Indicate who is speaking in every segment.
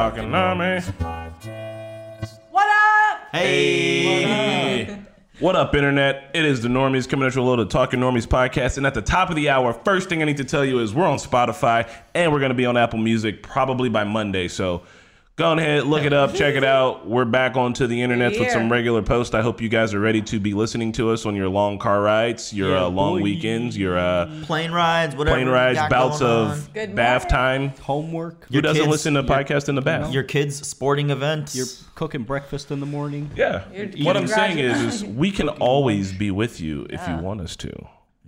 Speaker 1: Talking Army.
Speaker 2: What up?
Speaker 1: Hey. What up, Internet? It is the Normies coming at you a little of Talking Normies podcast. And at the top of the hour, first thing I need to tell you is we're on Spotify and we're going to be on Apple Music probably by Monday. So go ahead, look it up, check it out. We're back onto the internet with some regular posts. I hope you guys are ready to be listening to us on your long car rides, your
Speaker 3: Yeah,
Speaker 1: uh, long
Speaker 3: boy.
Speaker 1: weekends, your uh,
Speaker 4: plane rides, whatever.
Speaker 1: plane rides, bouts of.
Speaker 2: Good
Speaker 1: bath
Speaker 2: morning.
Speaker 1: time.
Speaker 3: Homework.
Speaker 1: Who doesn't
Speaker 4: kids-
Speaker 1: listen to podcasts in the bath?
Speaker 4: your kids' sporting events.
Speaker 3: You're cooking breakfast in the morning.
Speaker 1: Yeah.
Speaker 2: You're-
Speaker 1: what I'm saying is, is we can always be with you if you want us to.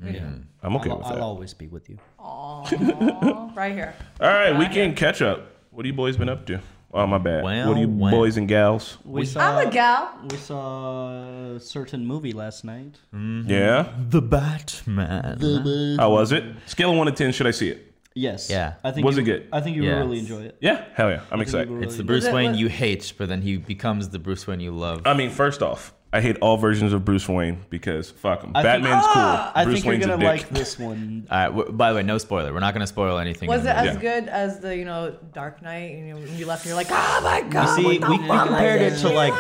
Speaker 1: Yeah. I'm okay
Speaker 3: I'll,
Speaker 1: with that.
Speaker 3: I'll always be with you.
Speaker 2: Aw, right here.
Speaker 1: All right, weekend catch up. What have you boys been up to? Oh, my bad.
Speaker 4: Well,
Speaker 1: what are you
Speaker 4: well.
Speaker 1: boys and gals?
Speaker 3: We saw,
Speaker 2: I'm a gal.
Speaker 3: We saw a certain movie last night. Mm-hmm.
Speaker 1: Yeah?
Speaker 4: the Batman.
Speaker 1: How was it? Scale of 1 to 10, should I see it?
Speaker 3: Yes.
Speaker 4: Yeah.
Speaker 3: I think
Speaker 1: Was
Speaker 3: you,
Speaker 1: it good?
Speaker 3: I think you
Speaker 5: Yes.
Speaker 3: will really enjoy it.
Speaker 1: Yeah? Hell yeah. I'm
Speaker 3: I think you
Speaker 1: excited.
Speaker 3: will
Speaker 5: It's the Bruce
Speaker 2: it-
Speaker 5: Wayne
Speaker 2: was-
Speaker 5: you hate, but then he becomes the Bruce Wayne you love.
Speaker 1: I mean, first off, I hate all versions of Bruce Wayne because fuck him.
Speaker 3: I think-
Speaker 1: Batman's cool.
Speaker 3: Ah, I
Speaker 1: Bruce
Speaker 3: think you're
Speaker 1: Wayne's a
Speaker 3: gonna
Speaker 1: dick.
Speaker 3: like this one.
Speaker 5: All right. W- by the way, no spoiler. We're not going to spoil anything.
Speaker 2: Was
Speaker 5: in
Speaker 2: it
Speaker 5: the
Speaker 2: as
Speaker 5: movie.
Speaker 2: good as the you know Dark Knight? And you, when you left, and you're like, oh my
Speaker 4: You
Speaker 2: god.
Speaker 4: see,
Speaker 2: what
Speaker 4: we,
Speaker 2: the
Speaker 4: we
Speaker 2: fuck
Speaker 4: compared
Speaker 2: is
Speaker 4: it to
Speaker 2: this?"
Speaker 4: like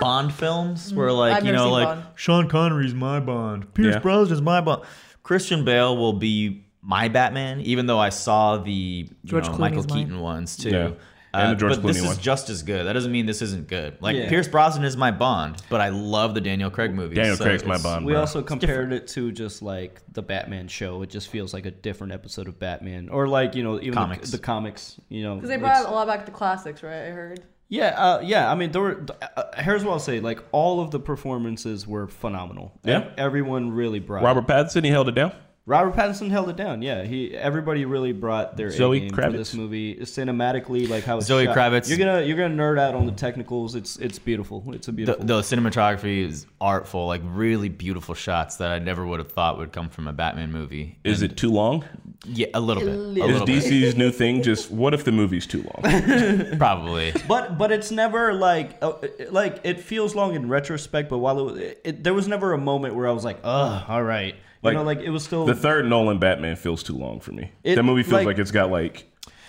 Speaker 4: Bond films, where mm-hmm. like
Speaker 2: I've
Speaker 4: you
Speaker 2: never
Speaker 4: know,
Speaker 2: seen
Speaker 4: like
Speaker 2: Bond.
Speaker 4: Sean Connery's my Bond, Pierce
Speaker 1: Yeah.
Speaker 4: Brosnan's my Bond, Christian Bale will be my Batman, even though I saw the you
Speaker 2: George
Speaker 4: know,
Speaker 2: Clooney's
Speaker 4: Michael
Speaker 2: mine.
Speaker 4: Keaton ones too.
Speaker 1: Yeah. And
Speaker 4: Uh,
Speaker 1: the George
Speaker 4: but this
Speaker 1: Clooney
Speaker 4: is
Speaker 1: one.
Speaker 4: just as good. That doesn't mean this isn't good. Like
Speaker 3: Yeah.
Speaker 4: Pierce Brosnan is my Bond, but I love the Daniel Craig movies.
Speaker 1: Daniel
Speaker 4: so
Speaker 1: Craig's my
Speaker 4: it's-
Speaker 1: Bond.
Speaker 3: We
Speaker 1: bro.
Speaker 3: also compared it to just like the Batman show. It just feels like a different episode of Batman, or like you know even
Speaker 4: Comics.
Speaker 3: The, the comics. You know,
Speaker 2: Because they
Speaker 3: it's-
Speaker 2: brought a lot back to classics, right? I heard.
Speaker 3: Yeah, uh, yeah. I mean, there were. Uh, here's what I'll say: like all of the performances were phenomenal.
Speaker 1: Yeah.
Speaker 3: everyone really brought.
Speaker 1: Robert Pattinson, he held it down.
Speaker 3: Robert Pattinson held it down. Yeah, he. Everybody really brought their
Speaker 1: Zoe
Speaker 3: A game for
Speaker 1: Kravitz.
Speaker 3: this movie. Cinematically, like how it's
Speaker 5: Zoe
Speaker 3: shot.
Speaker 5: Kravitz.
Speaker 3: You're gonna you're gonna nerd out on the technicals. It's it's beautiful. It's a
Speaker 5: The,
Speaker 3: beautiful.
Speaker 5: the cinematography is artful, like really beautiful shots that I never would have thought would come from a Batman movie.
Speaker 1: Is
Speaker 5: And-
Speaker 1: it too long?
Speaker 5: Yeah, a little bit. A
Speaker 1: Is
Speaker 5: little bit.
Speaker 1: DC's new thing just what if the movie's too long?
Speaker 5: Probably.
Speaker 3: but but it's never like uh, like it feels long in retrospect. But while it, it, it there was never a moment where I was like, oh, all right.
Speaker 1: Like,
Speaker 3: you know, like it was still
Speaker 1: The third Nolan Batman feels too long for me.
Speaker 3: It-
Speaker 1: that movie feels
Speaker 3: like-
Speaker 1: like, it's got like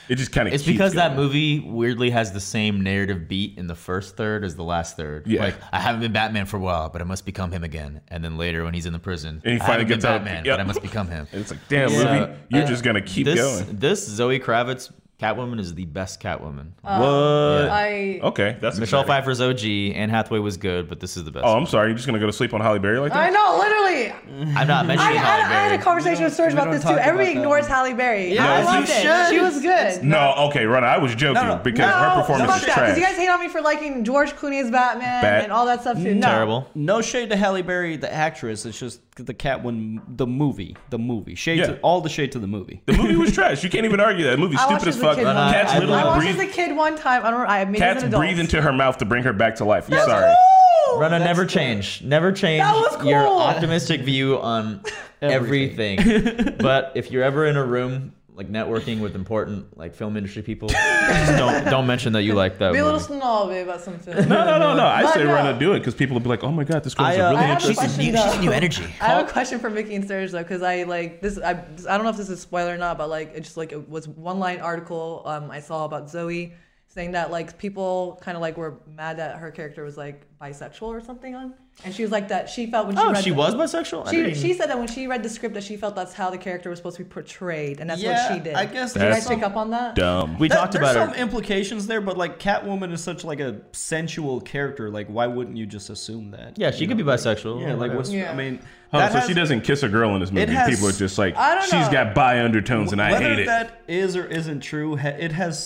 Speaker 1: it just kind of.
Speaker 5: It's because that movie weirdly has the same narrative beat in the first third as the last third.
Speaker 1: Yeah.
Speaker 5: Like I haven't been Batman for a while, but I must become him again. And then later when he's in the prison,
Speaker 1: And he
Speaker 5: I
Speaker 1: finally
Speaker 5: haven't been
Speaker 1: gets out-
Speaker 5: Batman,
Speaker 1: yep.
Speaker 5: but I must become him.
Speaker 1: It's like damn
Speaker 3: Yeah.
Speaker 1: movie, you're uh, just gonna keep
Speaker 5: this,
Speaker 1: going.
Speaker 5: This Zoe Kravitz Catwoman is the best Catwoman.
Speaker 1: Um, what?
Speaker 2: I
Speaker 1: Okay, that's
Speaker 5: Michelle
Speaker 1: exciting.
Speaker 5: Pfeiffer's OG. Anne Hathaway was good, but this is the best.
Speaker 1: Oh, I'm sorry. You're just gonna go to sleep on Halle Berry like that?
Speaker 2: I know, literally.
Speaker 5: I'm not
Speaker 2: I,
Speaker 5: mentioning
Speaker 2: I,
Speaker 5: Halle
Speaker 2: I had a conversation with Serge about this too.
Speaker 3: talk
Speaker 2: Everybody
Speaker 3: about that
Speaker 2: ignores
Speaker 3: one.
Speaker 2: Halle Berry.
Speaker 3: Yeah,
Speaker 2: I
Speaker 3: you
Speaker 2: loved
Speaker 3: should.
Speaker 2: it. She was good.
Speaker 1: No, okay, Run. I was joking
Speaker 3: No, no.
Speaker 1: because
Speaker 2: No,
Speaker 1: her performance
Speaker 2: fuck
Speaker 1: is
Speaker 2: that.
Speaker 1: trash.
Speaker 2: Because you guys hate on me for liking George Clooney's Batman
Speaker 1: Bat-
Speaker 2: and all that stuff too. No.
Speaker 5: Terrible.
Speaker 3: No shade to Halle Berry, the actress. It's just the cat Catwoman, the movie, the movie. Shade
Speaker 1: Yeah.
Speaker 3: to all the shade to the movie.
Speaker 1: the movie was trash. You can't even argue that. The movie's stupid
Speaker 2: watched
Speaker 1: as
Speaker 2: as a
Speaker 1: fuck.
Speaker 2: kid uh, one
Speaker 1: Cats
Speaker 2: time.
Speaker 1: literally
Speaker 2: I watched
Speaker 1: breathe.
Speaker 2: as a kid one time. I don't. I made
Speaker 1: Cats
Speaker 2: an
Speaker 1: breathe into her mouth to bring her back to life. I'm sorry.
Speaker 5: Rana, never change. Never change
Speaker 2: That was
Speaker 5: your optimistic view on everything. but if you're ever in a room like networking with important like film industry people, just don't don't mention that you like that.
Speaker 2: Be a little
Speaker 5: movie.
Speaker 2: snobby about some film.
Speaker 1: No, no, no, no. I
Speaker 2: But
Speaker 1: say
Speaker 2: no.
Speaker 1: run to do it because people will be like, "Oh my god, this girl's
Speaker 3: I,
Speaker 1: a
Speaker 3: uh,
Speaker 1: really
Speaker 2: I have a
Speaker 1: interesting."
Speaker 2: question
Speaker 5: new- she's
Speaker 2: though.
Speaker 5: new energy.
Speaker 2: I have a question for Mickey and Serge though, because I like this. I, I don't know if this is a spoiler or not, but like it just like it was one line article um, I saw about Zoe saying that like people kind of like were mad that her character was like bisexual or something on, and she was like that she felt when she
Speaker 4: Oh,
Speaker 2: read
Speaker 4: she
Speaker 2: the-
Speaker 4: was bisexual. I
Speaker 2: She,
Speaker 4: didn't
Speaker 2: she said that when she read the script that she felt that's how the character was supposed to be portrayed, and that's
Speaker 3: Yeah,
Speaker 2: what she did.
Speaker 3: I guess
Speaker 2: did you
Speaker 1: That's
Speaker 2: guys pick up on that?
Speaker 1: Dumb.
Speaker 4: we
Speaker 3: That-
Speaker 4: talked
Speaker 3: there's
Speaker 4: about
Speaker 3: some
Speaker 4: her.
Speaker 3: implications there, but like Catwoman is such like a sensual character. Like, why wouldn't you just assume that?
Speaker 5: Yeah, she could be bisexual.
Speaker 3: Yeah, like what's?
Speaker 2: Yeah.
Speaker 3: I mean,
Speaker 1: Oh, so
Speaker 3: has-
Speaker 1: she doesn't kiss a girl in this movie.
Speaker 3: has-
Speaker 1: People are just like,
Speaker 2: I don't
Speaker 1: she's
Speaker 2: know.
Speaker 1: got bi undertones, and I
Speaker 3: whether
Speaker 1: hate it.
Speaker 3: that is or isn't true, it has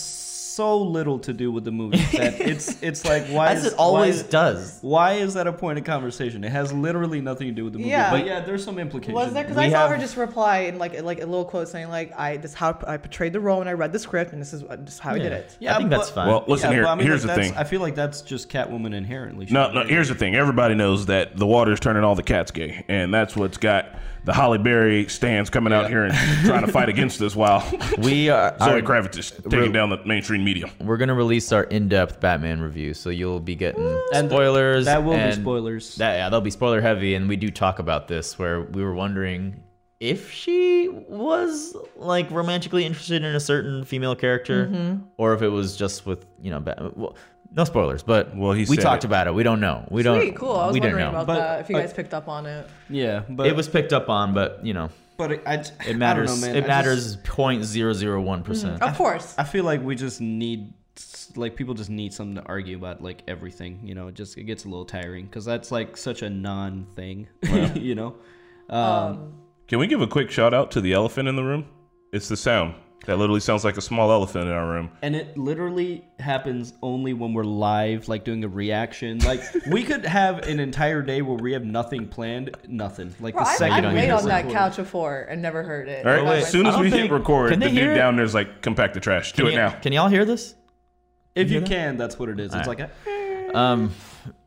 Speaker 3: so little to do with the movie that it's it's like why
Speaker 4: As
Speaker 3: is,
Speaker 4: it always
Speaker 3: why,
Speaker 4: does.
Speaker 3: Why is that a point of conversation? It has literally nothing to do with the movie.
Speaker 2: Yeah.
Speaker 3: But yeah, there's some implications.
Speaker 2: Was there? Because I saw
Speaker 4: have-
Speaker 2: her just reply in like like a little quote saying like I this how I portrayed the role and I read the script and this is this is how I did it.
Speaker 4: Yeah, I think that's fine.
Speaker 1: Well, listen here.
Speaker 3: I mean,
Speaker 1: here's
Speaker 3: like,
Speaker 1: the thing.
Speaker 3: I feel like that's just Catwoman inherently.
Speaker 1: No, no. Here's the thing. Everybody knows that the water's turning all the cats gay, and that's what's got the Halle Berry stands coming out here and trying to fight against this while
Speaker 5: We are.
Speaker 1: Zoe
Speaker 5: our-
Speaker 1: Kravitz is taking down the mainstream media.
Speaker 5: we're gonna release our in-depth Batman review, so you'll be getting
Speaker 3: And
Speaker 5: spoilers.
Speaker 3: that will be spoilers.
Speaker 5: That, yeah, they'll be spoiler heavy, and we do talk about this. Where we were wondering if she was like romantically interested in a certain female character, mm-hmm. or if it was just with you know. Ba- well, no spoilers, but
Speaker 1: Well, he
Speaker 5: we talked
Speaker 1: it.
Speaker 5: about it. We don't know. We don't.
Speaker 2: Sweet, cool. I was
Speaker 5: we didn't
Speaker 2: wondering
Speaker 5: know.
Speaker 2: about
Speaker 3: But,
Speaker 2: that. If you
Speaker 3: uh,
Speaker 2: guys picked up on it.
Speaker 3: Yeah, but
Speaker 5: it was picked up on, but you know,
Speaker 3: But it, I,
Speaker 5: it matters.
Speaker 3: I don't know, man.
Speaker 5: it
Speaker 3: I
Speaker 5: matters
Speaker 3: just-
Speaker 5: point zero zero one percent.
Speaker 2: Of course.
Speaker 3: I feel like we just need like people just need something to argue about like everything. You know, it just it gets a little tiring because that's like such a non thing. you know. Um,
Speaker 1: Can we give a quick shout out to the elephant in the room? It's the sound that literally sounds like a small elephant in our room.
Speaker 3: and it literally happens only when we're live, like doing a reaction. Like we could have an entire day where we have nothing planned, nothing. Like
Speaker 2: Bro,
Speaker 3: the
Speaker 2: I've,
Speaker 3: second
Speaker 2: I've
Speaker 3: we
Speaker 2: laid
Speaker 3: hit
Speaker 2: on that
Speaker 3: record.
Speaker 2: couch before and never heard it.
Speaker 1: All right,
Speaker 2: By
Speaker 1: as soon as we
Speaker 5: don't
Speaker 1: hit record, the
Speaker 5: they hear
Speaker 1: dude
Speaker 5: it?
Speaker 1: down there's like compact the trash. Do
Speaker 5: Can,
Speaker 1: it now.
Speaker 5: can y'all hear this?
Speaker 3: If you can, that's what it is. It's
Speaker 5: Alright.
Speaker 3: like a,
Speaker 5: Um.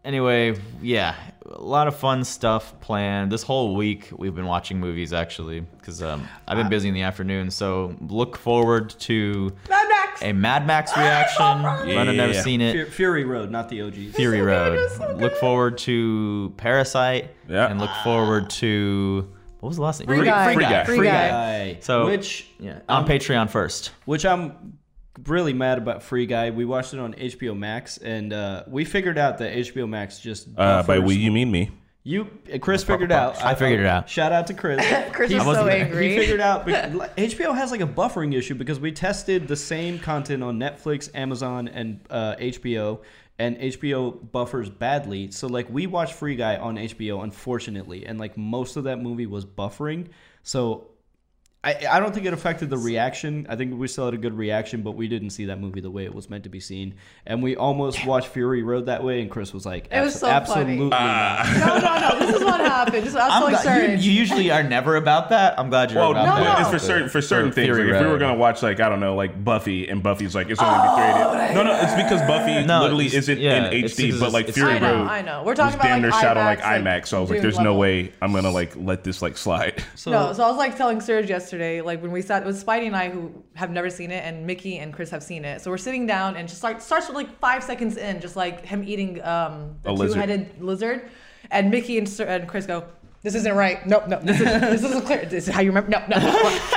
Speaker 5: Anyway, yeah, a lot of fun stuff planned this whole week. We've been watching movies actually because um, I've been busy in the afternoon. So look forward to
Speaker 2: Mad Max.
Speaker 5: a Mad Max reaction. Run, I've never
Speaker 1: Yeah.
Speaker 5: seen
Speaker 3: Fu-
Speaker 5: it.
Speaker 3: Fury Road, not the OGs.
Speaker 5: Fury
Speaker 2: so
Speaker 5: Road.
Speaker 2: it's so
Speaker 5: Look forward to Parasite.
Speaker 1: Yeah.
Speaker 5: And look forward to what was the last name?
Speaker 2: Free Guy.
Speaker 1: Free Guy.
Speaker 2: Free
Speaker 1: Free
Speaker 2: Guy.
Speaker 3: Guy.
Speaker 5: So
Speaker 3: which
Speaker 5: Yeah, on Patreon first.
Speaker 3: which I'm really mad about Free Guy. We watched it on HBO Max, and uh, we figured out that HBO Max just
Speaker 1: Uh, by
Speaker 3: buffers-
Speaker 1: we, you mean me?
Speaker 3: You, uh, Chris figured out.
Speaker 5: I figured it out.
Speaker 3: Shout out to Chris.
Speaker 2: Chris
Speaker 3: He-
Speaker 2: is so angry.
Speaker 3: He figured out bec- HBO has like a buffering issue because we tested the same content on Netflix, Amazon, and uh, HBO, and HBO buffers badly. So like we watched Free Guy on HBO, unfortunately, and like most of that movie was buffering. So. I, I don't think it affected the reaction. I think we still had a good reaction, but we didn't see that movie the way it was meant to be seen. And we almost watched Fury Road that way, and Chris was like,
Speaker 2: It was
Speaker 3: "Abso-
Speaker 2: so funny."
Speaker 3: absolutely ah. not."
Speaker 2: no, no, no. This is what happened. This, I'm, so
Speaker 5: I'm glad, you, you usually are never about that. I'm glad you're
Speaker 1: Well,
Speaker 5: about
Speaker 1: no,
Speaker 5: that.
Speaker 1: it's for certain for certain
Speaker 5: For
Speaker 1: things. Like if we were gonna watch like I don't know like Buffy and Buffy's like it's only gonna be three. Oh, no, no, it's because Buffy
Speaker 5: No,
Speaker 1: literally isn't
Speaker 5: yeah,
Speaker 1: in
Speaker 5: it's
Speaker 1: HD,
Speaker 5: because
Speaker 1: but like Fury
Speaker 2: I know,
Speaker 1: Road.
Speaker 2: I know. We're talking
Speaker 1: was damn
Speaker 2: about, like,
Speaker 1: shot on like
Speaker 2: IMAX, like,
Speaker 1: IMAX, so I was like, there's no way I'm gonna like let this like slide.
Speaker 2: No, so I was like telling Serge yesterday, like when we sat, it was Spidey and I who have never seen it, and Mickey and Chris have seen it. So we're sitting down, and just like starts with like five seconds in, just like him eating um, the two-headed lizard, and Mickey and, and Chris go. This isn't right. Nope, no. This, is, this isn't clear. This is how you remember. No, no.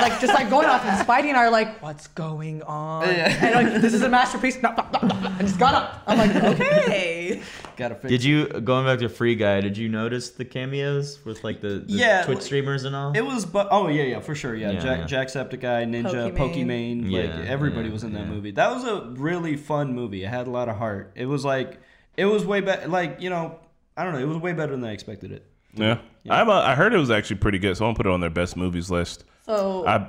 Speaker 2: like just like going off, and Spidey and I are like, "What's going on?" And like, "This is a masterpiece." No, no, no, no. And just got up. I'm like, "Okay."
Speaker 3: gotta fix
Speaker 5: Did you going back to Free Guy? Did you notice the cameos with like the, the
Speaker 3: Yeah,
Speaker 5: Twitch streamers and all?
Speaker 3: It was, but oh yeah, yeah, for sure, yeah.
Speaker 5: Yeah,
Speaker 3: Jack,
Speaker 5: yeah.
Speaker 3: Jacksepticeye, Ninja,
Speaker 2: Pokimane.
Speaker 3: Pokimane,
Speaker 5: Yeah,
Speaker 3: like everybody
Speaker 5: yeah,
Speaker 3: was in that
Speaker 5: yeah.
Speaker 3: movie. That was a really fun movie. It had a lot of heart. It was like, it was way better. Like you know, I don't know. It was way better than I expected it.
Speaker 1: Yeah, I'm, uh, I heard it was actually pretty good, so I'm gonna put it on their best movies list.
Speaker 2: So
Speaker 1: I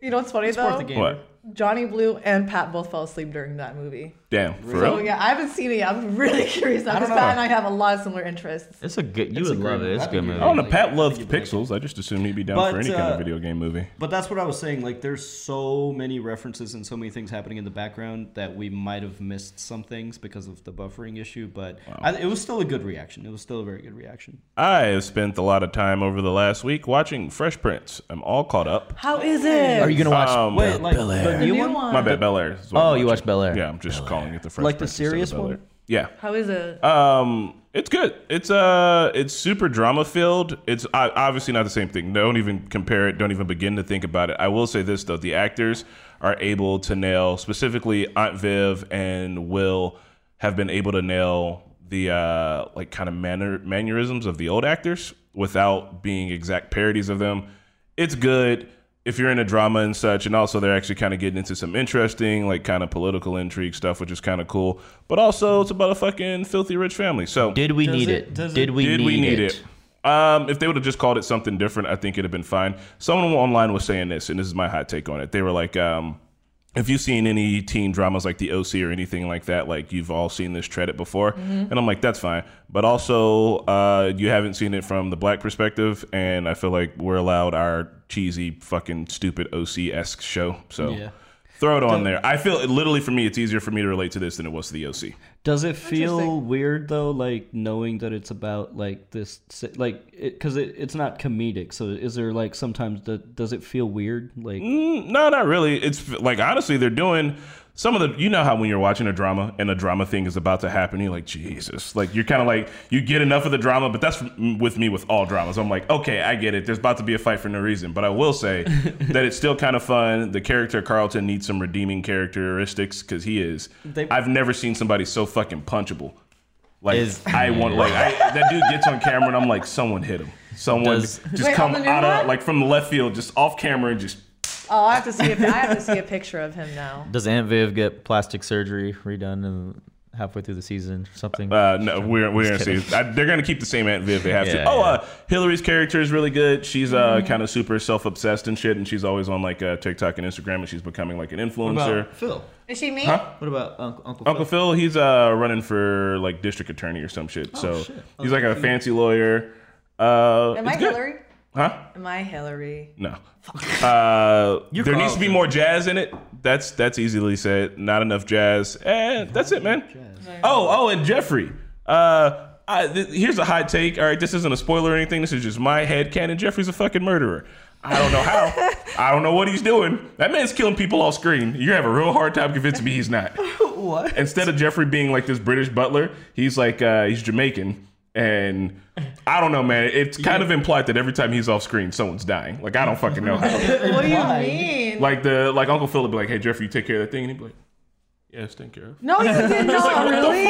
Speaker 2: you know what's funny
Speaker 3: It's worth
Speaker 2: though?
Speaker 3: the game.
Speaker 1: what?
Speaker 2: Johnny Blue and Pat both fell asleep during that movie.
Speaker 1: Damn, for
Speaker 2: So
Speaker 1: real?
Speaker 2: yeah, I haven't seen it yet. I'm really curious
Speaker 3: I
Speaker 2: because. Pat and I have a lot of similar interests.
Speaker 5: It's a good. You
Speaker 3: It's
Speaker 5: would
Speaker 3: great
Speaker 5: love it. It's
Speaker 3: I
Speaker 5: a good
Speaker 3: think
Speaker 5: movie.
Speaker 1: I don't know.
Speaker 3: Like,
Speaker 1: Pat
Speaker 3: I
Speaker 1: loved
Speaker 3: think you'd like
Speaker 1: Pixels. I just assumed he'd be down
Speaker 3: But,
Speaker 1: for any kind
Speaker 3: uh,
Speaker 1: of video game movie.
Speaker 3: But that's what I was saying. Like, there's so many references and so many things happening in the background that we might have missed some things because of the buffering issue. But I, it was still a good reaction. It was still a very good reaction.
Speaker 1: I have spent a lot of time over the last week watching Fresh Prince. I'm all caught up.
Speaker 2: How is it?
Speaker 5: Are you gonna watch?
Speaker 1: Um,
Speaker 3: Wait, like
Speaker 5: Bel
Speaker 3: the
Speaker 5: Air.
Speaker 3: new,
Speaker 2: new
Speaker 3: one?
Speaker 2: one?
Speaker 1: My bad, Bel Air. is what
Speaker 5: Oh,
Speaker 1: I'm
Speaker 5: you
Speaker 1: watching.
Speaker 5: watched Bel Air.
Speaker 1: Yeah, I'm just calling it the Fresh
Speaker 3: Like the
Speaker 1: Prince instead of
Speaker 3: serious
Speaker 1: Bel
Speaker 3: one?
Speaker 1: Yeah.
Speaker 2: How is it?
Speaker 1: Um, it's good. It's uh, it's super drama filled. It's uh, obviously not the same thing. Don't even compare it. Don't even begin to think about it. I will say this though: the actors are able to nail, specifically Aunt Viv and Will, have been able to nail the uh, like kind of manner mannerisms of the old actors without being exact parodies of them. It's good if you're into drama and such, and also they're actually kind of getting into some interesting, like kind of political intrigue stuff, which is kind of cool. But also, it's about a fucking filthy rich family. So
Speaker 5: Did we need
Speaker 3: it-
Speaker 5: it? Did we
Speaker 1: did
Speaker 5: need
Speaker 1: we need
Speaker 5: it?
Speaker 1: it? Um, if they would have just called it something different, I think it'd have been fine. Someone online was saying this, and this is my hot take on it. They were like, um, if you've seen any teen dramas like The OC or anything like that, like you've all seen this tread it before. And I'm like, that's fine. But also, uh, you haven't seen it from the black perspective, and I feel like we're allowed our cheesy, fucking stupid OC esque show. So
Speaker 3: Yeah.
Speaker 1: throw it on there. I feel literally for me, it's easier for me to relate to this than it was to the OC.
Speaker 3: Does it feel weird though, like knowing that it's about like this, like because it, it's not comedic? So is there like sometimes that does it feel weird? Like
Speaker 1: Mm, no, not really. It's like honestly, they're doing some of the you know how when you're watching a drama and a drama thing is about to happen, you're like Jesus, like you're kind of like you get enough of the drama. But that's with me with all dramas. I'm like, okay, I get it. There's about to be a fight for no reason. But I will say that it's still kind of fun. The character Carlton needs some redeeming characteristics because he is.
Speaker 3: They-
Speaker 1: I've never seen somebody so fucking punchable. Like
Speaker 5: Is-
Speaker 1: I want, like I, that dude gets on camera and I'm like, someone hit him. Someone
Speaker 5: Does-
Speaker 1: just
Speaker 2: Wait,
Speaker 1: come
Speaker 2: on the
Speaker 1: out of like from the left field, just off camera and just.
Speaker 2: Oh, I have to see. A, I have to see a picture of him now.
Speaker 5: Does Aunt Viv get plastic surgery redone in, halfway through the season or something?
Speaker 1: Uh, no, we're we're gonna see. I, they're gonna keep the same Aunt Viv they have to. Oh,
Speaker 5: yeah.
Speaker 1: uh, Hillary's character is really good. She's uh,
Speaker 2: Mm-hmm.
Speaker 1: kind of super self obsessed and shit, and she's always on like uh, TikTok and Instagram, and she's becoming like an influencer.
Speaker 3: Phil?
Speaker 2: Is she me?
Speaker 1: Huh?
Speaker 3: What about Uncle Uncle?
Speaker 1: Uncle Phil, he's uh running for like district attorney or some shit. so he's like a fancy lawyer. Uh,
Speaker 2: Am I
Speaker 1: good.
Speaker 2: Hillary?
Speaker 1: Huh?
Speaker 2: Am I Hillary?
Speaker 1: No. Uh,
Speaker 5: You're
Speaker 1: there needs to be more jazz in it. That's that's easily said. Not enough jazz. And that's it, man. Oh, oh, and Jeffrey. Uh, I, th- here's a hot take. All right, this isn't a spoiler or anything. This is just my head canon. Jeffrey's a fucking murderer. I don't know how. I don't know what he's doing. That man's killing people off screen. You're gonna have a real hard time convincing me he's not.
Speaker 3: What?
Speaker 1: Instead of Jeffrey being like this British butler, he's like uh, he's Jamaican. And I don't know, man. It's kind of implied that every time he's off screen, someone's dying. Like I don't fucking know.
Speaker 2: What do you mean?
Speaker 1: Like the like Uncle Philip be like, "Hey Jeffrey, you take care of that thing," and he'd be like, "Yeah, it's taken care of."
Speaker 2: no, you did not. really?